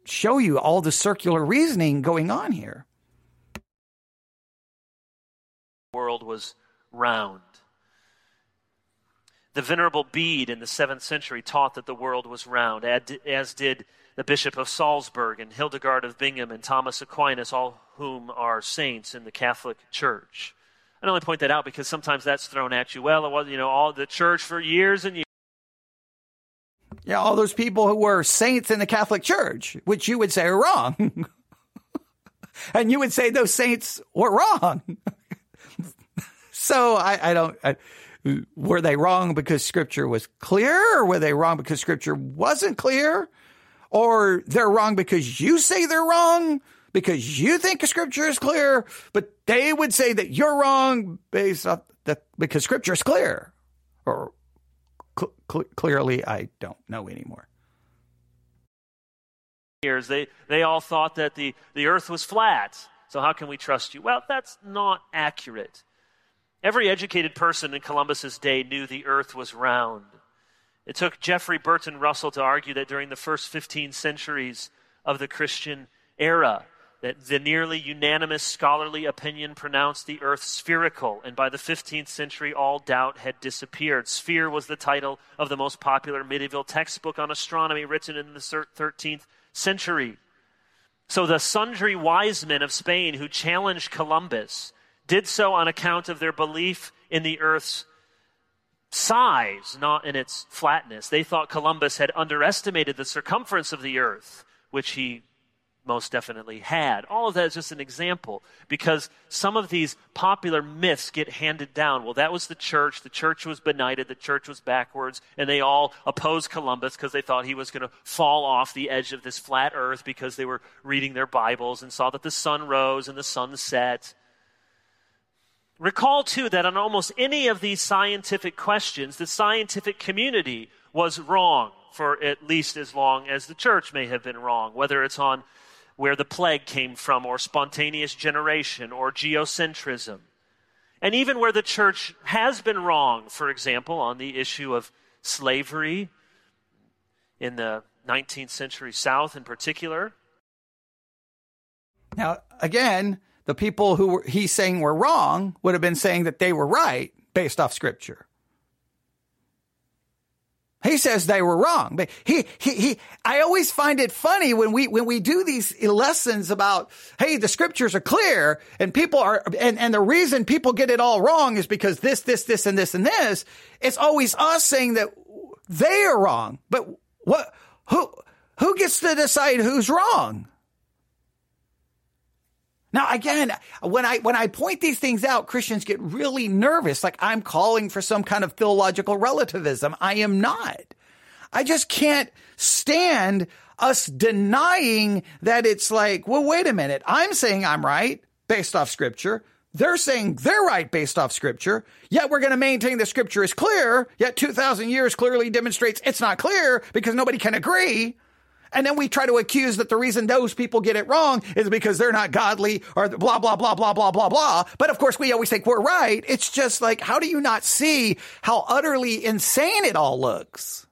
show you all the circular reasoning going on here. World was round. The Venerable Bede in the seventh century taught that the world was round, as did the Bishop of Salzburg and Hildegard of Bingen and Thomas Aquinas, all whom are saints in the Catholic Church. I only point that out because sometimes that's thrown at you. Well, it was, you know, all the church for years and years. Yeah, all those people who were saints in the Catholic Church, which you would say are wrong. and you would say those saints were wrong. so I, I don't, I, were they wrong because scripture was clear or were they wrong because scripture wasn't clear? Or they're wrong because you say they're wrong? Because you think scripture is clear, but they would say that you're wrong based off that because scripture is clear. Or cl- cl- clearly, I don't know anymore. Years they they all thought that the the earth was flat. So how can we trust you? Well, that's not accurate. Every educated person in Columbus's day knew the earth was round. It took Jeffrey Burton Russell to argue that during the first 15 centuries of the Christian era, that the nearly unanimous scholarly opinion pronounced the earth spherical, and by the 15th century, all doubt had disappeared. Sphere was the title of the most popular medieval textbook on astronomy written in the 13th century. So the sundry wise men of Spain who challenged Columbus did so on account of their belief in the earth's size, not in its flatness. They thought Columbus had underestimated the circumference of the earth, which he most definitely had. All of that is just an example because some of these popular myths get handed down. Well, that was the church. The church was benighted. The church was backwards. And they all opposed Columbus because they thought he was going to fall off the edge of this flat earth because they were reading their Bibles and saw that the sun rose and the sun set. Recall, too, that on almost any of these scientific questions, the scientific community was wrong for at least as long as the church may have been wrong, whether it's on where the plague came from, or spontaneous generation, or geocentrism. And even where the church has been wrong, for example, on the issue of slavery in the 19th century South in particular. Now, again, the people who were, he's saying were wrong would have been saying that they were right based off scripture. He says they were wrong. But he, he, he, I always find it funny when we, when we do these lessons about, hey, the scriptures are clear and people are, and, and the reason people get it all wrong is because this, this, this, and this, and this. It's always us saying that they are wrong. But what, who, who gets to decide who's wrong? Now, again, when I, when I point these things out, Christians get really nervous. Like I'm calling for some kind of theological relativism. I am not. I just can't stand us denying that it's like, well, wait a minute. I'm saying I'm right based off scripture. They're saying they're right based off scripture. Yet we're going to maintain the scripture is clear. Yet 2000 years clearly demonstrates it's not clear because nobody can agree. And then we try to accuse that the reason those people get it wrong is because they're not godly or blah, blah, blah, blah, blah, blah, blah. But of course, we always think we're right. It's just like, how do you not see how utterly insane it all looks?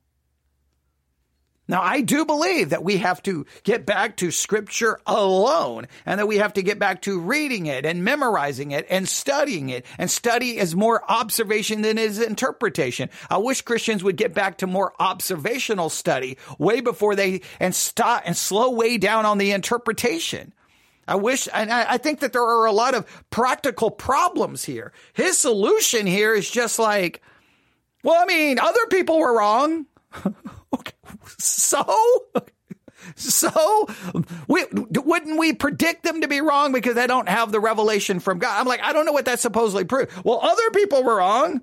Now, I do believe that we have to get back to scripture alone and that we have to get back to reading it and memorizing it and studying it. And study is more observation than is interpretation. I wish Christians would get back to more observational study way before they and stop and slow way down on the interpretation. I wish, and I think that there are a lot of practical problems here. His solution here is just like, well, I mean, other people were wrong. okay. So? So, we, wouldn't we predict them to be wrong because they don't have the revelation from God? I'm like, I don't know what that supposedly proves. Well, other people were wrong.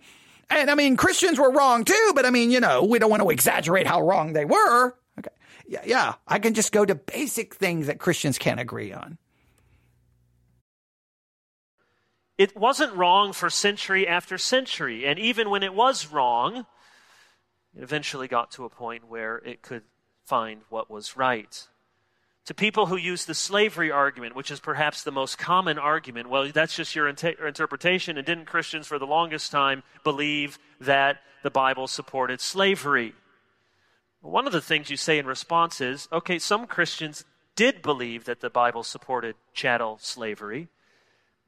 And I mean, Christians were wrong too, but I mean, you know, we don't want to exaggerate how wrong they were. Okay. Yeah, yeah. I can just go to basic things that Christians can't agree on. It wasn't wrong for century after century. And even when it was wrong, it eventually got to a point where it could find what was right. To people who use the slavery argument, which is perhaps the most common argument, well, that's just your inter- interpretation, and didn't Christians for the longest time believe that the Bible supported slavery? One of the things you say in response is okay, some Christians did believe that the Bible supported chattel slavery,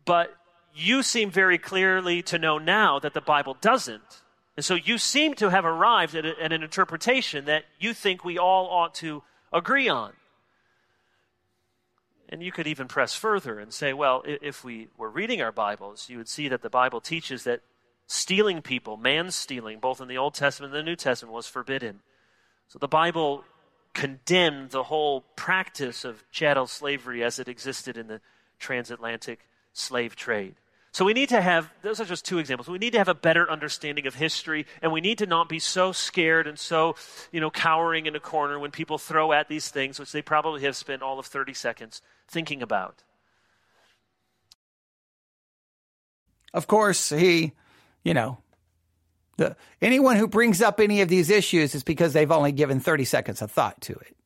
but you seem very clearly to know now that the Bible doesn't. And so you seem to have arrived at, a, at, an interpretation that you think we all ought to agree on. And you could even press further and say, well, if we were reading our Bibles, you would see that the Bible teaches that stealing people, man stealing, both in the Old Testament and the New Testament, was forbidden. So the Bible condemned the whole practice of chattel slavery as it existed in the transatlantic slave trade. So we need to have, those are just two examples. We need to have a better understanding of history, and we need to not be so scared and so, you know, cowering in a corner when people throw at these things, which they probably have spent all of 30 seconds thinking about. Of course, he, you know, the, anyone who brings up any of these issues is because they've only given 30 seconds of thought to it.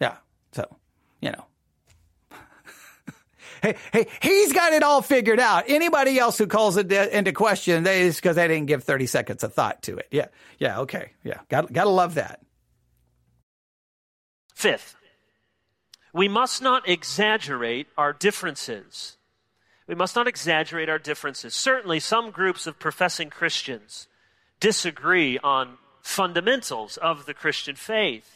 Yeah. So, you know hey, hey, he's got it all figured out. Anybody else who calls it into question, is because they didn't give 30 seconds of thought to it. Yeah. Yeah. Okay. Yeah. Got, gotta love that. Fifth, we must not exaggerate our differences. We must not exaggerate our differences. Certainly, some groups of professing Christians disagree on fundamentals of the Christian faith.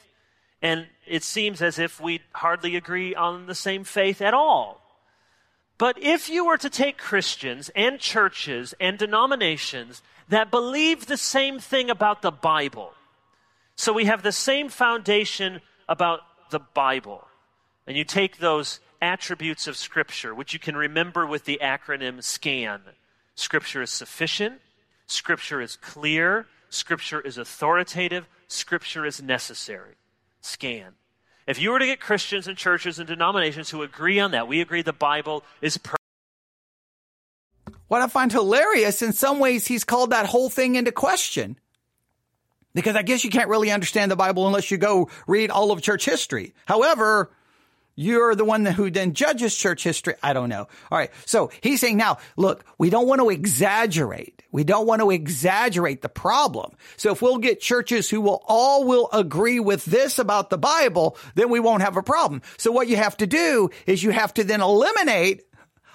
And it seems as if we hardly agree on the same faith at all. But if you were to take Christians and churches and denominations that believe the same thing about the Bible, so we have the same foundation about the Bible, and you take those attributes of Scripture, which you can remember with the acronym SCAN Scripture is sufficient, Scripture is clear, Scripture is authoritative, Scripture is necessary. SCAN. If you were to get Christians and churches and denominations who agree on that, we agree the Bible is perfect. What I find hilarious, in some ways, he's called that whole thing into question. Because I guess you can't really understand the Bible unless you go read all of church history. However, you're the one who then judges church history. I don't know. All right. So he's saying now, look, we don't want to exaggerate. We don't want to exaggerate the problem. So if we'll get churches who will all will agree with this about the Bible, then we won't have a problem. So what you have to do is you have to then eliminate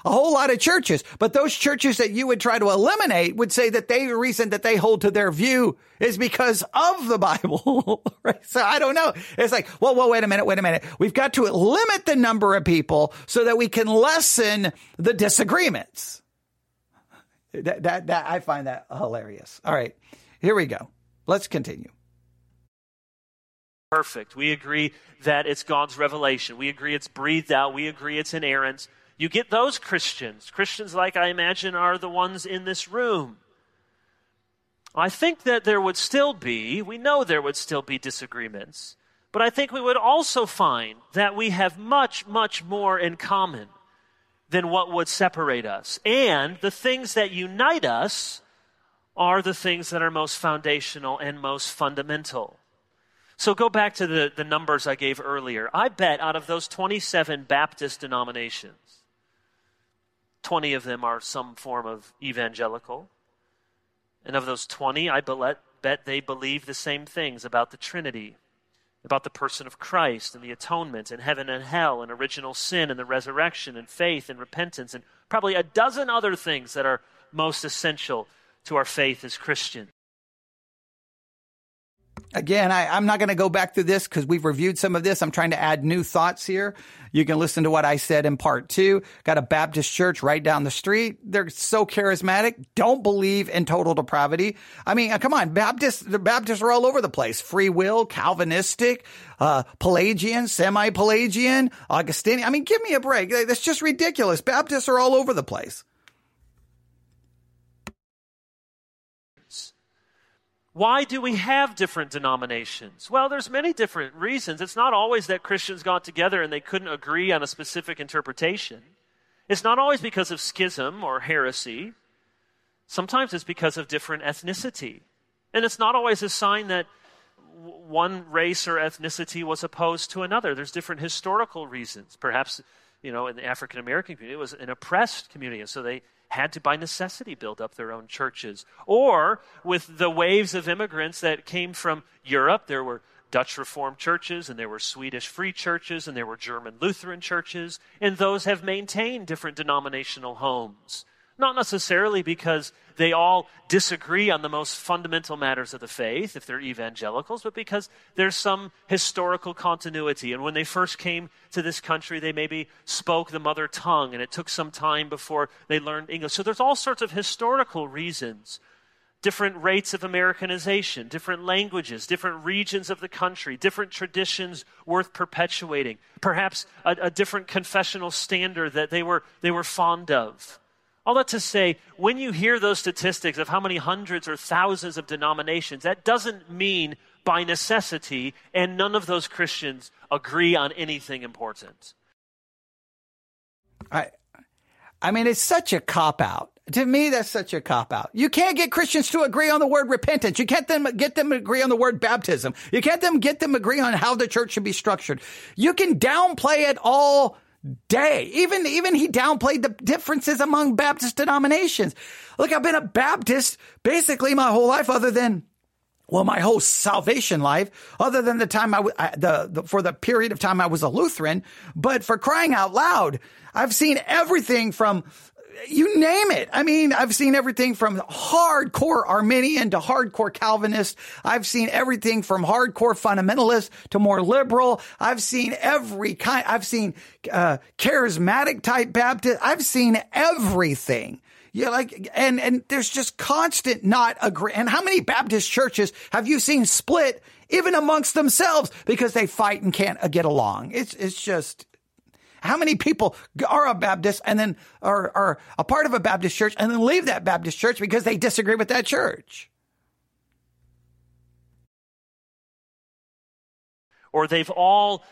a whole lot of churches. But those churches that you would try to eliminate would say that they, the reason that they hold to their view is because of the Bible. right? So I don't know. It's like, well, well, wait a minute, wait a minute. We've got to limit the number of people so that we can lessen the disagreements. That, that, that, I find that hilarious. All right. Here we go. Let's continue perfect. We agree that it's God's revelation. We agree it's breathed out. We agree it's inerrant. You get those Christians. Christians, like I imagine, are the ones in this room. I think that there would still be, we know there would still be disagreements, but I think we would also find that we have much, much more in common than what would separate us. And the things that unite us are the things that are most foundational and most fundamental. So go back to the, the numbers I gave earlier. I bet out of those 27 Baptist denominations, 20 of them are some form of evangelical. And of those 20, I bet they believe the same things about the Trinity about the person of Christ and the atonement and heaven and hell and original sin and the resurrection and faith and repentance and probably a dozen other things that are most essential to our faith as Christians. Again, I, am not going to go back through this because we've reviewed some of this. I'm trying to add new thoughts here. You can listen to what I said in part two. Got a Baptist church right down the street. They're so charismatic. Don't believe in total depravity. I mean, uh, come on, Baptists, the Baptists are all over the place. Free will, Calvinistic, uh, Pelagian, semi-Pelagian, Augustinian. I mean, give me a break. That's just ridiculous. Baptists are all over the place. Why do we have different denominations? Well, there's many different reasons. It's not always that Christians got together and they couldn't agree on a specific interpretation. It's not always because of schism or heresy. Sometimes it's because of different ethnicity. And it's not always a sign that one race or ethnicity was opposed to another. There's different historical reasons. Perhaps, you know, in the African American community, it was an oppressed community, and so they had to, by necessity, build up their own churches. Or with the waves of immigrants that came from Europe, there were Dutch Reformed churches, and there were Swedish Free churches, and there were German Lutheran churches, and those have maintained different denominational homes. Not necessarily because they all disagree on the most fundamental matters of the faith, if they're evangelicals, but because there's some historical continuity. And when they first came to this country, they maybe spoke the mother tongue, and it took some time before they learned English. So there's all sorts of historical reasons different rates of Americanization, different languages, different regions of the country, different traditions worth perpetuating, perhaps a, a, different confessional standard that they were, they were fond of. All that to say, when you hear those statistics of how many hundreds or thousands of denominations, that doesn't mean by necessity, and none of those Christians agree on anything important. I, I mean, it's such a cop out. To me, that's such a cop out. You can't get Christians to agree on the word repentance. You can't them get them agree on the word baptism. You can't them get them agree on how the church should be structured. You can downplay it all day. Even, even he downplayed the differences among Baptist denominations. Look, I've been a Baptist basically my whole life other than well, my whole salvation life, other than the time I, the, the, for the period of time I was a Lutheran, but for crying out loud, I've seen everything from you name it. I mean, I've seen everything from hardcore Arminian to hardcore Calvinist. I've seen everything from hardcore fundamentalist to more liberal. I've seen every kind. I've seen uh, charismatic type Baptist. I've seen everything. Yeah, like, and, and there's just constant not agree. And how many Baptist churches have you seen split even amongst themselves because they fight and can't get along? It's, it's just, how many people are a Baptist and then are, are a part of a Baptist church and then leave that Baptist church because they disagree with that church? Or they've all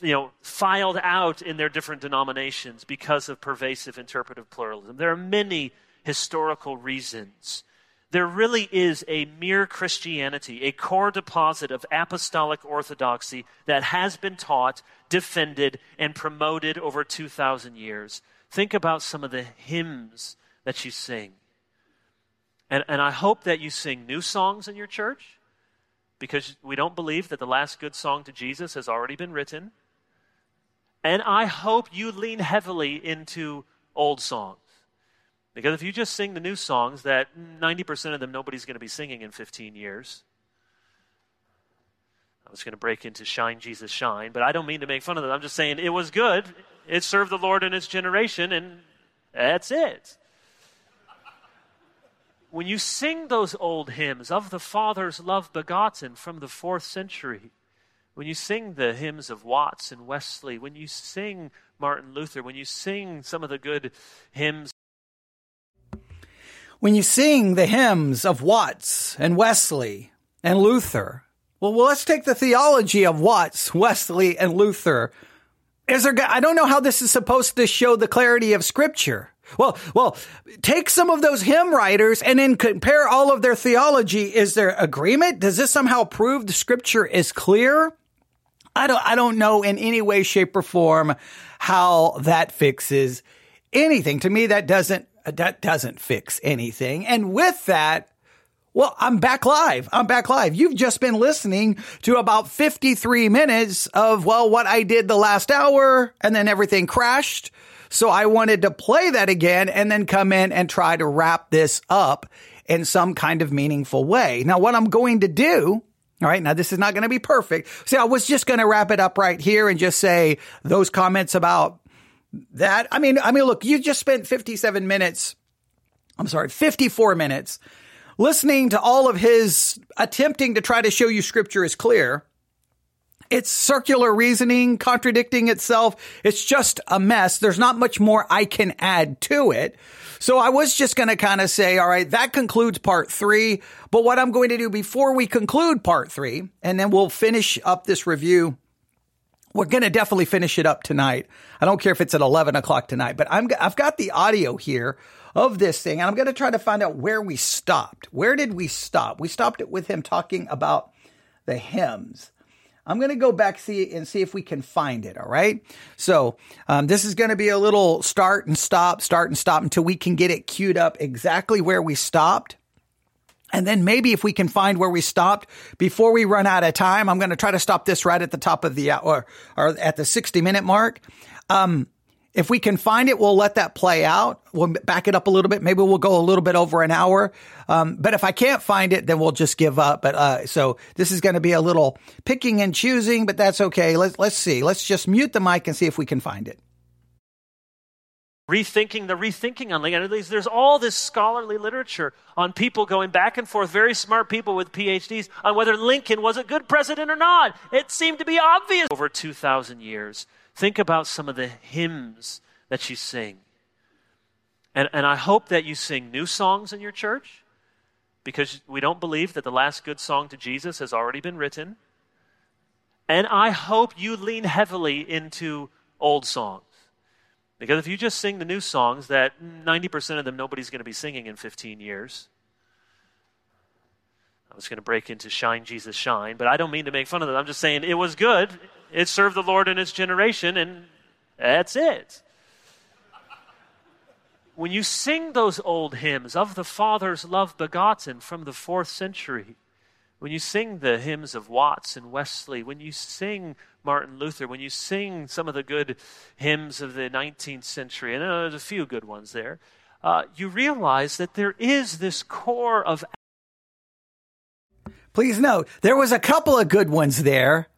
you know, filed out in their different denominations because of pervasive interpretive pluralism. There are many historical reasons there really is a mere Christianity, a core deposit of apostolic orthodoxy that has been taught, defended, and promoted over 2,000 years. Think about some of the hymns that you sing. And, and I hope that you sing new songs in your church because we don't believe that the last good song to Jesus has already been written. And I hope you lean heavily into old songs. Because if you just sing the new songs that 90% of them nobody's going to be singing in 15 years, I was going to break into Shine, Jesus, Shine, but I don't mean to make fun of them. I'm just saying it was good. It served the Lord in its generation, and that's it. When you sing those old hymns of the Father's love begotten from the fourth century, when you sing the hymns of Watts and Wesley, when you sing Martin Luther, when you sing some of the good hymns when you sing the hymns of Watts and Wesley and Luther, well, well, let's take the theology of Watts, Wesley, and Luther. Is there, I don't know how this is supposed to show the clarity of scripture. Well, well, take some of those hymn writers and then compare all of their theology. Is there agreement? Does this somehow prove the scripture is clear? I don't, I don't know in any way, shape, or form how that fixes anything. To me, that doesn't that doesn't fix anything. And with that, Well, I'm back live. I'm back live. You've just been listening to about 53 minutes of, well, what I did the last hour and then everything crashed. So I wanted to play that again and then come in and try to wrap this up in some kind of meaningful way. Now, what I'm going to do all right. Now this is not going to be perfect. See, I was just going to wrap it up right here and just say those comments about that. I mean, I mean, look, you just spent 57 minutes. I'm sorry, 54 minutes listening to all of his attempting to try to show you scripture is clear. It's circular reasoning, contradicting itself. It's just a mess. There's not much more I can add to it. So I was just going to kind of say, all right, that concludes part three. But what I'm going to do before we conclude part three, and then we'll finish up this review. We're going to definitely finish it up tonight. I don't care if it's at 11 o'clock tonight, but I'm, I've got the audio here of this thing and I'm going to try to find out where we stopped. Where did we stop? We stopped it with him talking about the hymns. I'm going to go back see and see if we can find it. All right. So um, this is going to be a little start and stop, start and stop until we can get it queued up exactly where we stopped. And then maybe if we can find where we stopped before we run out of time, I'm going to try to stop this right at the top of the or or at the 60 minute mark. Um, if we can find it, we'll let that play out. We'll back it up a little bit. Maybe we'll go a little bit over an hour. Um, but if I can't find it, then we'll just give up. But uh, so this is going to be a little picking and choosing, but that's okay. Let's let's see. Let's just mute the mic and see if we can find it. Rethinking the rethinking on Lincoln. There's all this scholarly literature on people going back and forth, very smart people with PhDs, on whether Lincoln was a good president or not. It seemed to be obvious over 2,000 years. Think about some of the hymns that you sing. And, and I hope that you sing new songs in your church because we don't believe that the last good song to Jesus has already been written. And I hope you lean heavily into old songs. Because if you just sing the new songs that 90% of them nobody's going to be singing in 15 years, I was going to break into Shine, Jesus, Shine, but I don't mean to make fun of them. I'm just saying it was good. It served the Lord in its generation, and that's it. When you sing those old hymns of the Father's love begotten from the fourth century, when you sing the hymns of Watts and Wesley, when you sing Martin Luther, when you sing some of the good hymns of the 19th century, and there's a few good ones there, uh, you realize that there is this core of. Please note, there was a couple of good ones there.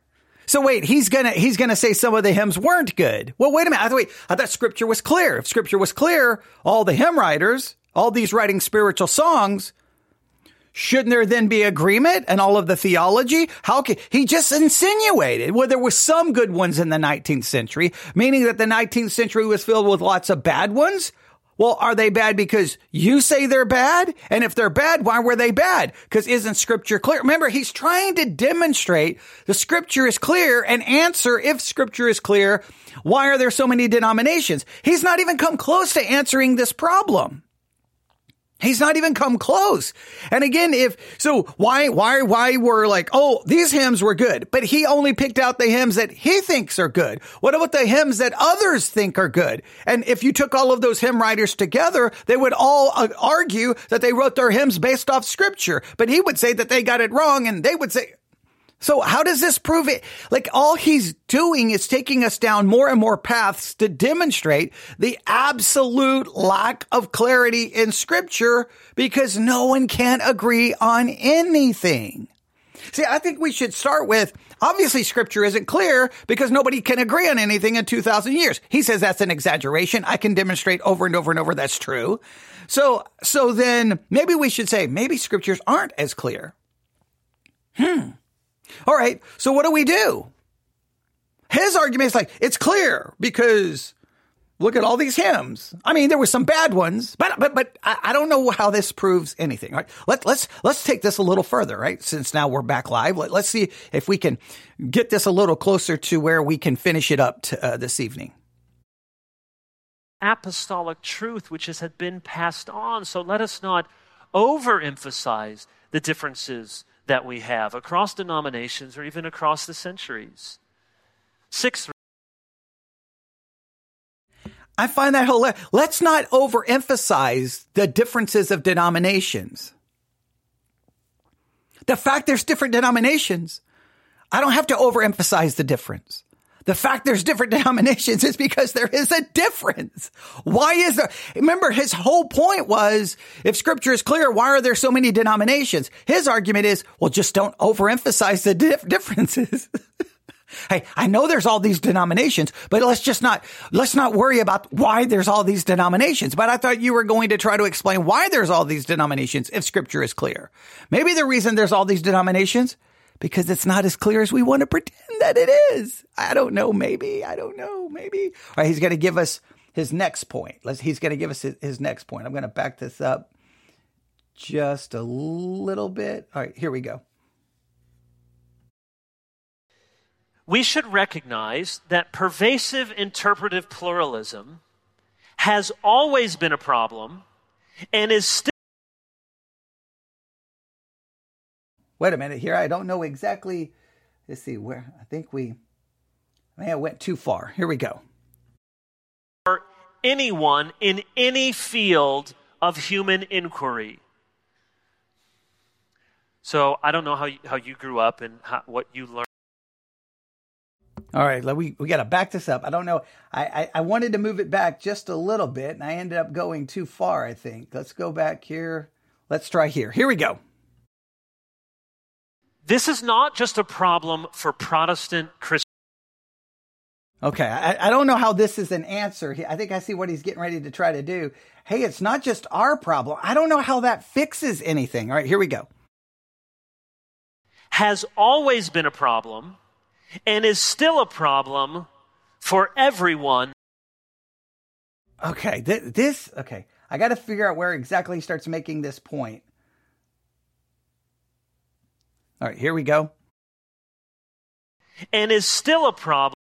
So wait, he's gonna he's gonna say some of the hymns weren't good. Well, wait a minute. I thought, wait, I thought Scripture was clear. If Scripture was clear, all the hymn writers, all these writing spiritual songs, shouldn't there then be agreement and all of the theology? How can he just insinuated? Well, there were some good ones in the 19th century, meaning that the 19th century was filled with lots of bad ones. Well, are they bad because you say they're bad? And if they're bad, why were they bad? Because isn't scripture clear? Remember, he's trying to demonstrate the scripture is clear and answer if scripture is clear. Why are there so many denominations? He's not even come close to answering this problem. He's not even come close. And again, if so, why, why, why were like, oh, these hymns were good, but he only picked out the hymns that he thinks are good. What about the hymns that others think are good? And if you took all of those hymn writers together, they would all uh, argue that they wrote their hymns based off scripture, but he would say that they got it wrong and they would say, so how does this prove it? Like all he's doing is taking us down more and more paths to demonstrate the absolute lack of clarity in scripture because no one can agree on anything. See, I think we should start with obviously scripture isn't clear because nobody can agree on anything in 2000 years. He says that's an exaggeration. I can demonstrate over and over and over that's true. So, so then maybe we should say maybe scriptures aren't as clear. Hmm. All right. So what do we do? His argument is like, it's clear because look at all these hymns. I mean, there were some bad ones, but, but, but I, I don't know how this proves anything. Right? Let, let's, let's take this a little further, right? Since now we're back live. Let, us see if we can get this a little closer to where we can finish it up to, uh, this evening apostolic truth which has been passed on. So let us not overemphasize the differences that we have across denominations or even across the centuries. Sixth, I find that hilarious. Let's not overemphasize the differences of denominations. The fact there's different denominations, I don't have to overemphasize the difference. The fact there's different denominations is because there is a difference. Why is there? Remember, his whole point was if scripture is clear, why are there so many denominations? His argument is, well, just don't overemphasize the dif- differences. hey, I know there's all these denominations, but let's just not, let's not worry about why there's all these denominations. But I thought you were going to try to explain why there's all these denominations if scripture is clear. Maybe the reason there's all these denominations because it's not as clear as we want to pretend that it is. I don't know. Maybe. I don't know. Maybe. All right. He's going to give us his next point. Let's, he's going to give us his, his next point. I'm going to back this up just a little bit. All right. Here we go. We should recognize that pervasive interpretive pluralism has always been a problem and is still wait a minute here. I don't know exactly. Let's see where. I think we. may have went too far. Here we go. For anyone in any field of human inquiry. So I don't know how you, how you grew up and how, what you learned. All right, we we got to back this up. I don't know. I, I, I wanted to move it back just a little bit, and I ended up going too far. I think. Let's go back here. Let's try here. Here we go. This is not just a problem for Protestant Christians. Okay, I, I don't know how this is an answer. I think I see what he's getting ready to try to do. Hey, it's not just our problem. I don't know how that fixes anything. All right, here we go. Has always been a problem and is still a problem for everyone. Okay, th- this, okay. I got to figure out where exactly he starts making this point. All right, here we go. And is still a problem.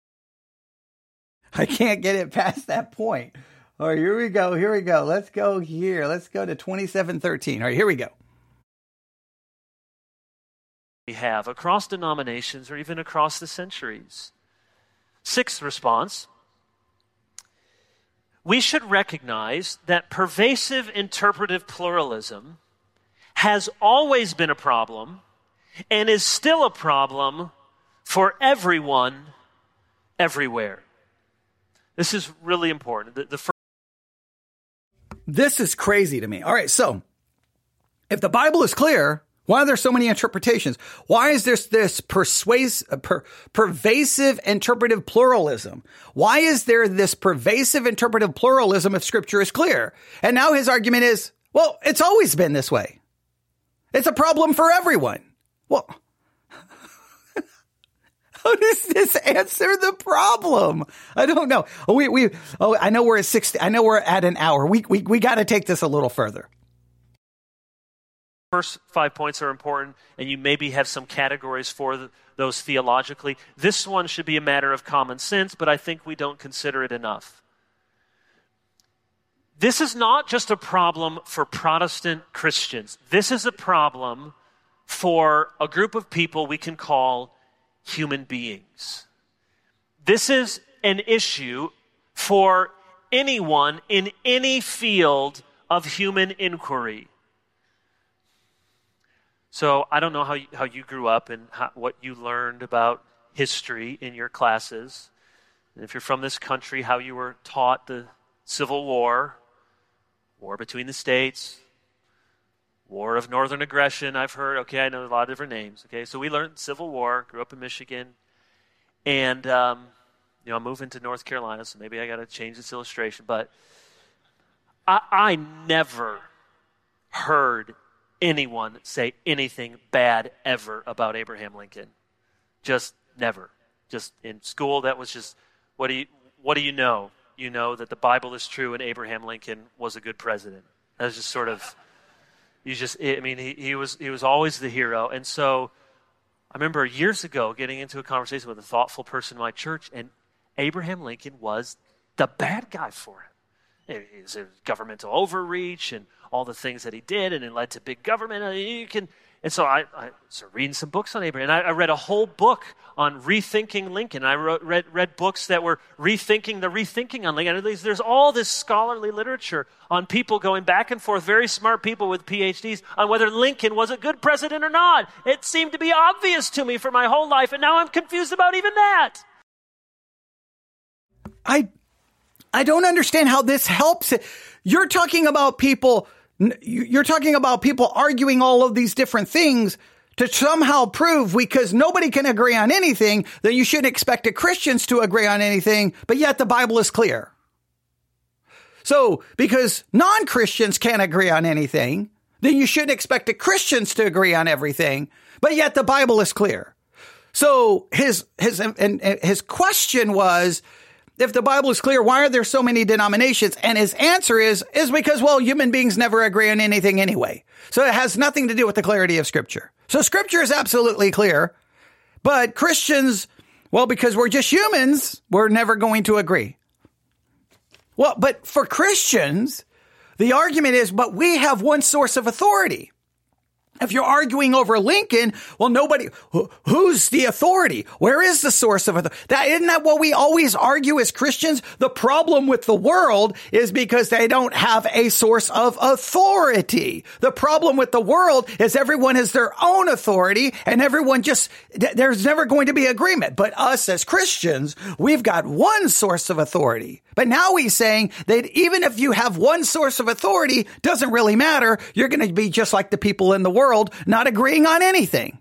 I can't get it past that point. All right, here we go. Here we go. Let's go here. Let's go to 2713. All right, here we go. We have across denominations or even across the centuries. Sixth response we should recognize that pervasive interpretive pluralism has always been a problem and is still a problem for everyone, everywhere. This is really important. The, the first- this is crazy to me. All right, so if the Bible is clear, why are there so many interpretations? Why is there this persuasive, uh, per, pervasive interpretive pluralism? Why is there this pervasive interpretive pluralism if scripture is clear? And now his argument is, well, it's always been this way. It's a problem for everyone. Well, how does this answer the problem? I don't know. Oh, we, we, oh, I know we're at 60. I know we're at an hour. We, we, we got to take this a little further. First five points are important, and you maybe have some categories for the, those theologically. This one should be a matter of common sense, but I think we don't consider it enough. This is not just a problem for Protestant Christians. This is a problem for a group of people we can call human beings. This is an issue for anyone in any field of human inquiry. So I don't know how you, how you grew up and how, what you learned about history in your classes. And if you're from this country, how you were taught the Civil War, war between the states, War of Northern Aggression, I've heard. Okay, I know a lot of different names. Okay, so we learned Civil War, grew up in Michigan, and, um, you know, I'm moving to North Carolina, so maybe I got to change this illustration. But I, I never heard anyone say anything bad ever about Abraham Lincoln. Just never. Just in school, that was just, what do you, what do you know? You know that the Bible is true and Abraham Lincoln was a good president. That was just sort of you just i mean he, he was he was always the hero. And so i remember years ago getting into a conversation with a thoughtful person in my church and abraham lincoln was the bad guy for it it was governmental overreach and all the things that he did and it led to big government. You can And so I, I started reading some books on Abraham. And I, I read a whole book on rethinking Lincoln. I wrote, read, read books that were rethinking the rethinking on Lincoln. There's, there's all this scholarly literature on people going back and forth, very smart people with PhDs, on whether Lincoln was a good president or not. It seemed to be obvious to me for my whole life, and now I'm confused about even that. I, I don't understand how this helps. You're talking about people you're talking about people arguing all of these different things to somehow prove because nobody can agree on anything that you shouldn't expect Christians to agree on anything, but yet the Bible is clear. So, because non-Christians can't agree on anything, then you shouldn't expect the Christians to agree on everything, but yet the Bible is clear. So his, his, and his question was, if the Bible is clear, why are there so many denominations? And his answer is, is because, well, human beings never agree on anything anyway. So it has nothing to do with the clarity of scripture. So scripture is absolutely clear, but Christians, well, because we're just humans, we're never going to agree. Well, but for Christians, the argument is, but we have one source of authority. If you're arguing over Lincoln, well, nobody, who's the authority? Where is the source of authority? That, isn't that what we always argue as Christians? The problem with the world is because they don't have a source of authority. The problem with the world is everyone has their own authority and everyone just, there's never going to be agreement. But us as Christians, we've got one source of authority. But now he's saying that even if you have one source of authority, doesn't really matter. You're going to be just like the people in the world world not agreeing on anything.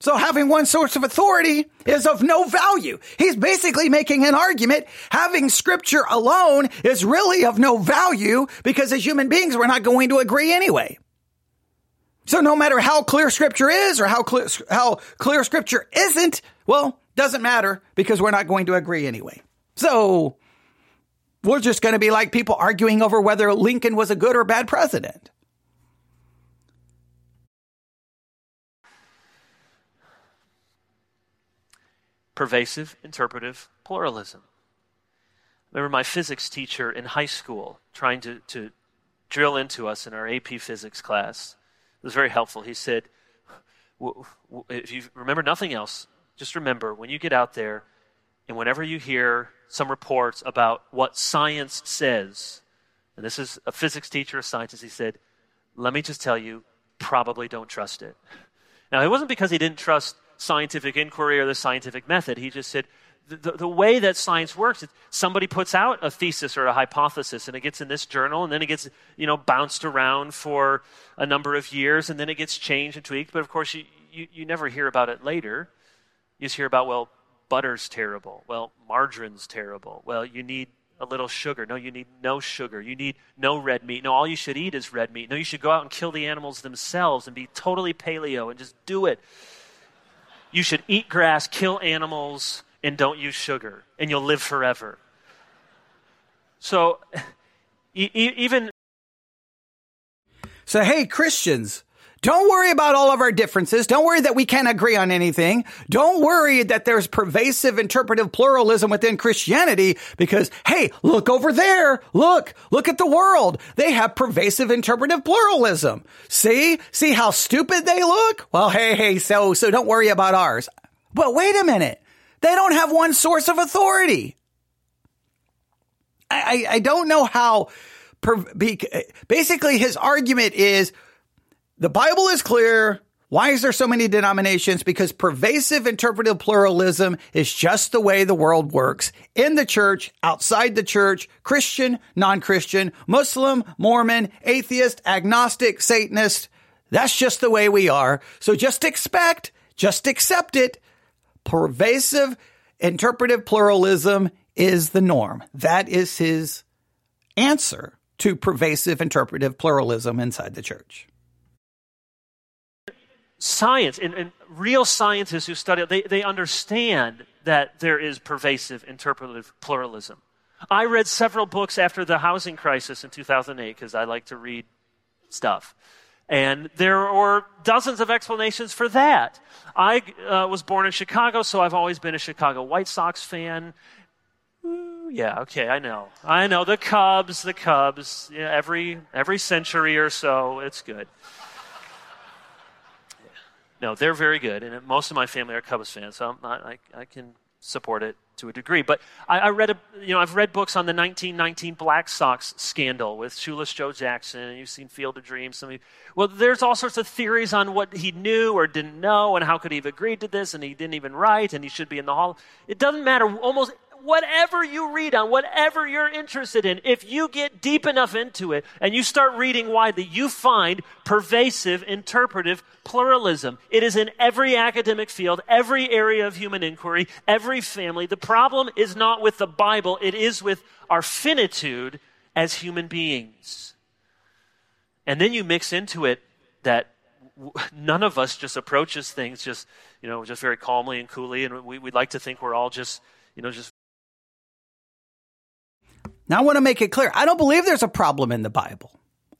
So having one source of authority is of no value. He's basically making an argument. Having scripture alone is really of no value because as human beings, we're not going to agree anyway. So no matter how clear scripture is or how clear, how clear scripture isn't, well, doesn't matter because we're not going to agree anyway. So we're just going to be like people arguing over whether Lincoln was a good or bad president. Pervasive interpretive pluralism. I remember my physics teacher in high school trying to, to drill into us in our AP physics class. It was very helpful. He said, if you remember nothing else, just remember when you get out there and whenever you hear some reports about what science says, and this is a physics teacher, a scientist, he said, let me just tell you, probably don't trust it. Now, it wasn't because he didn't trust scientific inquiry or the scientific method. He just said, the, the, way that science works, is somebody puts out a thesis or a hypothesis, and it gets in this journal, and then it gets, you know, bounced around for a number of years, and then it gets changed and tweaked. But of course, you, you, you never hear about it later. You just hear about, well, butter's terrible. Well, margarine's terrible. Well, you need a little sugar. No, you need no sugar. You need no red meat. No, all you should eat is red meat. No, you should go out and kill the animals themselves and be totally paleo and just do it you should eat grass, kill animals, and don't use sugar, and you'll live forever. So, e- even. So, hey, Christians, don't worry about all of our differences. Don't worry that we can't agree on anything. Don't worry that there's pervasive interpretive pluralism within Christianity because, hey, look over there. Look, look at the world. They have pervasive interpretive pluralism. See, see how stupid they look? Well, hey, hey, so, so don't worry about ours. But wait a minute. They don't have one source of authority. I, I, I don't know how, basically his argument is, the Bible is clear. Why is there so many denominations? Because pervasive interpretive pluralism is just the way the world works in the church, outside the church, Christian, non-Christian, Muslim, Mormon, atheist, agnostic, Satanist. That's just the way we are. So just expect, just accept it. Pervasive interpretive pluralism is the norm. That is his answer to pervasive interpretive pluralism inside the church science and, and, real scientists who study it, they, they understand that there is pervasive interpretive pluralism. I read several books after the housing crisis in 2008 because I like to read stuff. And there were dozens of explanations for that. I uh, was born in Chicago, so I've always been a Chicago White Sox fan. Ooh, yeah, okay, I know. I know the Cubs, the Cubs. Yeah, every every century or so, it's good. No, they're very good, and most of my family are Cubs fans, so I, I, I can support it to a degree. But I, I, read, a, you know, I've read books on the 1919 Black Sox scandal with Shoeless Joe Jackson, and you've seen Field of Dreams. Some you, well, there's all sorts of theories on what he knew or didn't know, and how could he have agreed to this, and he didn't even write, and he should be in the hall. It doesn't matter. Almost whatever you read on, whatever you're interested in, if you get deep enough into it and you start reading widely, you find pervasive interpretive pluralism. It is in every academic field, every area of human inquiry, every family. The problem is not with the Bible, it is with our finitude as human beings. And then you mix into it that none of us just approaches things just, you know, just very calmly and coolly, and we, would like to think we're all just, you know, just now I want to make it clear. I don't believe there's a problem in the Bible.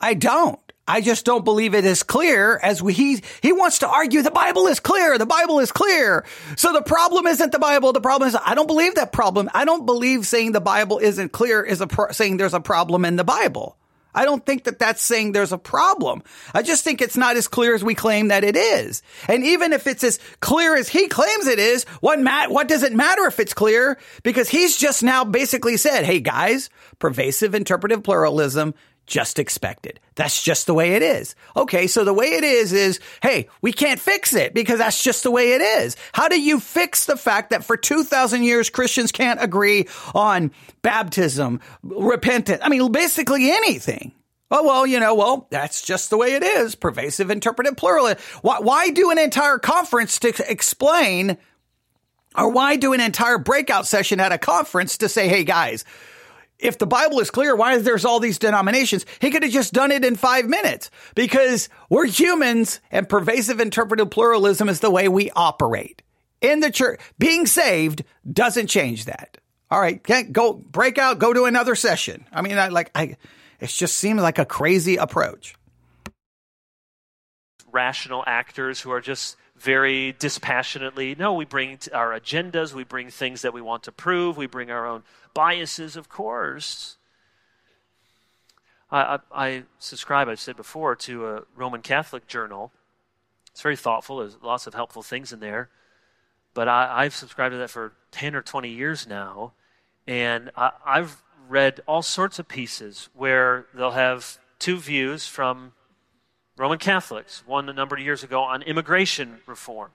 I don't. I just don't believe it is clear as we, he, he wants to argue the Bible is clear. The Bible is clear. So the problem isn't the Bible. The problem is I don't believe that problem. I don't believe saying the Bible isn't clear is a pro- saying there's a problem in the Bible. I don't think that that's saying there's a problem. I just think it's not as clear as we claim that it is. And even if it's as clear as he claims it is, what mat- what does it matter if it's clear? Because he's just now basically said, "Hey guys, pervasive interpretive pluralism just expected. That's just the way it is. Okay, so the way it is is, hey, we can't fix it because that's just the way it is. How do you fix the fact that for 2,000 years Christians can't agree on baptism, repentance? I mean, basically anything. Oh, well, you know, well, that's just the way it is. Pervasive interpretive pluralism. Why, why do an entire conference to explain or why do an entire breakout session at a conference to say, hey guys, if the Bible is clear, why is there's all these denominations? He could have just done it in five minutes because we're humans and pervasive interpretive pluralism is the way we operate. In the church, being saved doesn't change that. All right, go break out, go to another session. I mean, I, like, I, it just seems like a crazy approach. Rational actors who are just very dispassionately. No, we bring our agendas, we bring things that we want to prove, we bring our own biases, of course. I, I, I subscribe, I've said before, to a Roman Catholic journal. It's very thoughtful, there's lots of helpful things in there. But I, have subscribed to that for 10 or 20 years now. And I, I've read all sorts of pieces where they'll have two views from Roman Catholics, one a number of years ago on immigration reform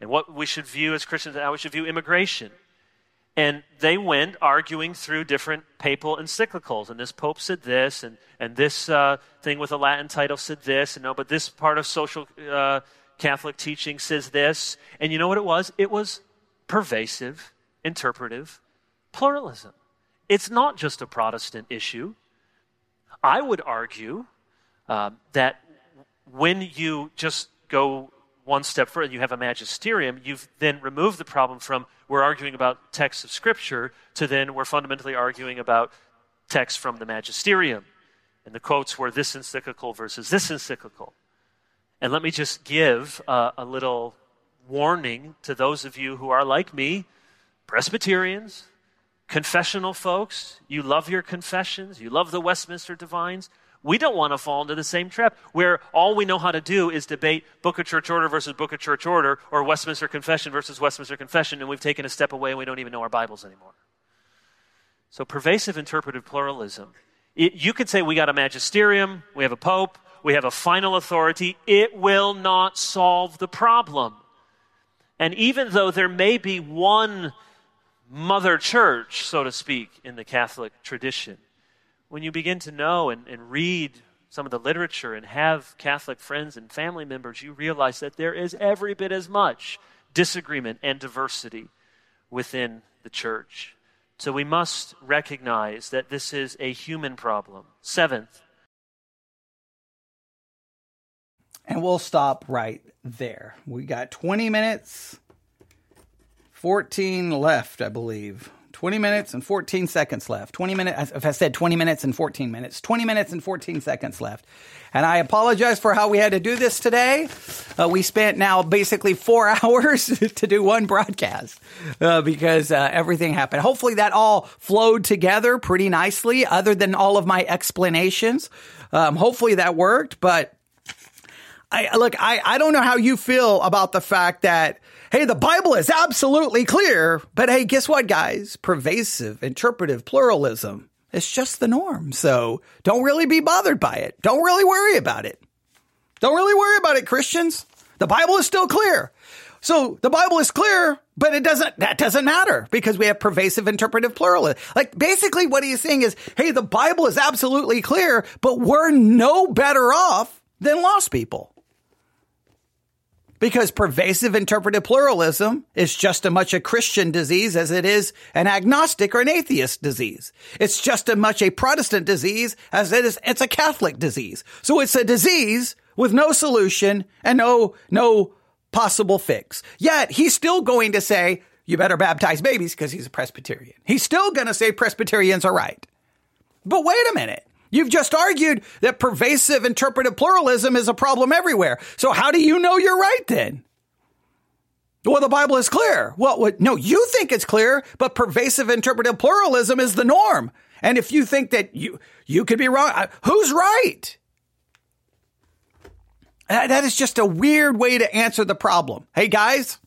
and what we should view as Christians, how we should view immigration. And they went arguing through different papal encyclicals. And this pope said this, and, and this uh, thing with a Latin title said this, and no, but this part of social uh, Catholic teaching says this. And you know what it was? It was pervasive, interpretive pluralism. It's not just a Protestant issue. I would argue uh, that when you just go one step further, and you have a magisterium, you've then removed the problem from we're arguing about texts of Scripture to then we're fundamentally arguing about texts from the magisterium. And the quotes were this encyclical versus this encyclical. And let me just give uh, a little warning to those of you who are like me, Presbyterians, confessional folks. You love your confessions, you love the Westminster Divines. We don't want to fall into the same trap where all we know how to do is debate Book of Church Order versus Book of Church Order or Westminster Confession versus Westminster Confession, and we've taken a step away and we don't even know our Bibles anymore. So, pervasive interpretive pluralism. It, you could say we got a magisterium, we have a pope, we have a final authority. It will not solve the problem. And even though there may be one mother church, so to speak, in the Catholic tradition, when you begin to know and, and read some of the literature and have Catholic friends and family members, you realize that there is every bit as much disagreement and diversity within the church. So we must recognize that this is a human problem. Seventh, and we'll stop right there. We got 20 minutes, 14 left, I believe. 20 minutes and 14 seconds left. 20 minutes, if I said 20 minutes and 14 minutes, 20 minutes and 14 seconds left. And I apologize for how we had to do this today. Uh, we spent now basically four hours to do one broadcast uh, because uh, everything happened. Hopefully that all flowed together pretty nicely, other than all of my explanations. Um, hopefully that worked, but I look, I, I don't know how you feel about the fact that, hey, the Bible is absolutely clear, but hey, guess what, guys? Pervasive, interpretive pluralism is just the norm. So don't really be bothered by it. Don't really worry about it. Don't really worry about it, Christians. The Bible is still clear. So the Bible is clear, but it doesn't, that doesn't matter because we have pervasive interpretive pluralism. Like basically what he's saying is, hey, the Bible is absolutely clear, but we're no better off than lost people. Because pervasive interpretive pluralism is just as much a Christian disease as it is an agnostic or an atheist disease. It's just as much a Protestant disease as it is, it's a Catholic disease. So it's a disease with no solution and no, no possible fix. Yet he's still going to say, you better baptize babies because he's a Presbyterian. He's still going to say Presbyterians are right. But wait a minute. You've just argued that pervasive interpretive pluralism is a problem everywhere. So how do you know you're right then? Well, the Bible is clear. Well, what, no, you think it's clear, but pervasive interpretive pluralism is the norm. And if you think that you you could be wrong, uh, who's right? That is just a weird way to answer the problem. Hey guys,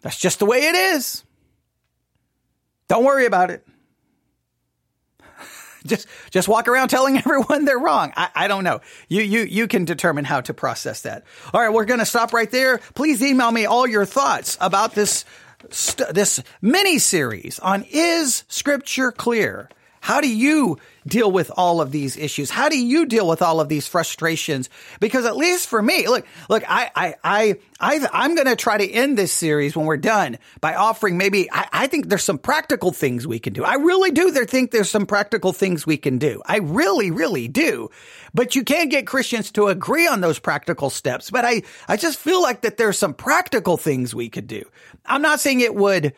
that's just the way it is. Don't worry about it just just walk around telling everyone they're wrong. I, I don't know. You you you can determine how to process that. All right, we're going to stop right there. Please email me all your thoughts about this st- this mini series on is scripture clear. How do you deal with all of these issues? How do you deal with all of these frustrations? Because at least for me, look, look, I, I, I, I am going to try to end this series when we're done by offering maybe, I, I think there's some practical things we can do. I really do there think there's some practical things we can do. I really, really do. But you can't get Christians to agree on those practical steps. But I, I just feel like that there's some practical things we could do. I'm not saying it would,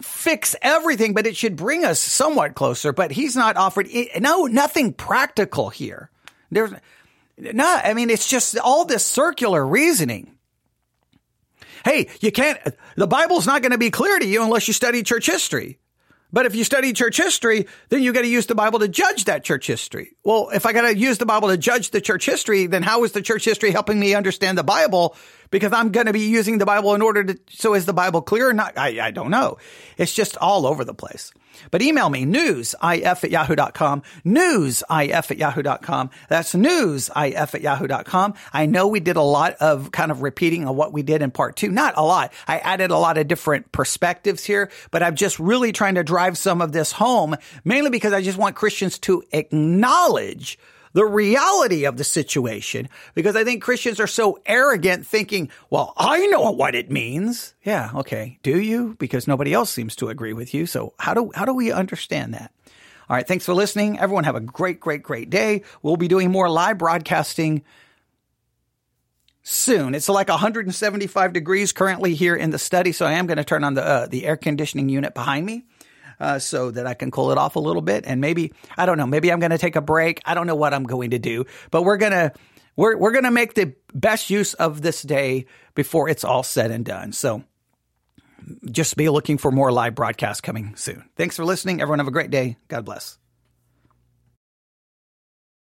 fix everything, but it should bring us somewhat closer. But he's not offered no nothing practical here. There's not. I mean, it's just all this circular reasoning. Hey, you can't. The Bible's not going to be clear to you unless you study church history. But if you study church history, then you got to use the Bible to judge that church history. Well, if I got to use the Bible to judge the church history, then how is the church history helping me understand the Bible? Because I'm going to be using the Bible in order to, so is the Bible clear or not? I, I don't know. It's just all over the place. But email me, newsif at yahoo.com, newsif at yahoo.com. That's newsif at yahoo.com. I know we did a lot of kind of repeating of what we did in part two. Not a lot. I added a lot of different perspectives here, but I'm just really trying to drive some of this home, mainly because I just want Christians to acknowledge the reality of the situation because I think Christians are so arrogant thinking, well, I know what it means. Yeah. Okay. Do you? Because nobody else seems to agree with you. So how do, how do we understand that? All right. Thanks for listening. Everyone have a great, great, great day. We'll be doing more live broadcasting soon. It's like 175 degrees currently here in the study. So I am going to turn on the, uh, the air conditioning unit behind me uh, so that I can cool it off a little bit. And maybe, I don't know, maybe I'm going to take a break. I don't know what I'm going to do, but we're going to, we're, we're going to make the best use of this day before it's all said and done. So just be looking for more live broadcasts coming soon. Thanks for listening. Everyone have a great day. God bless.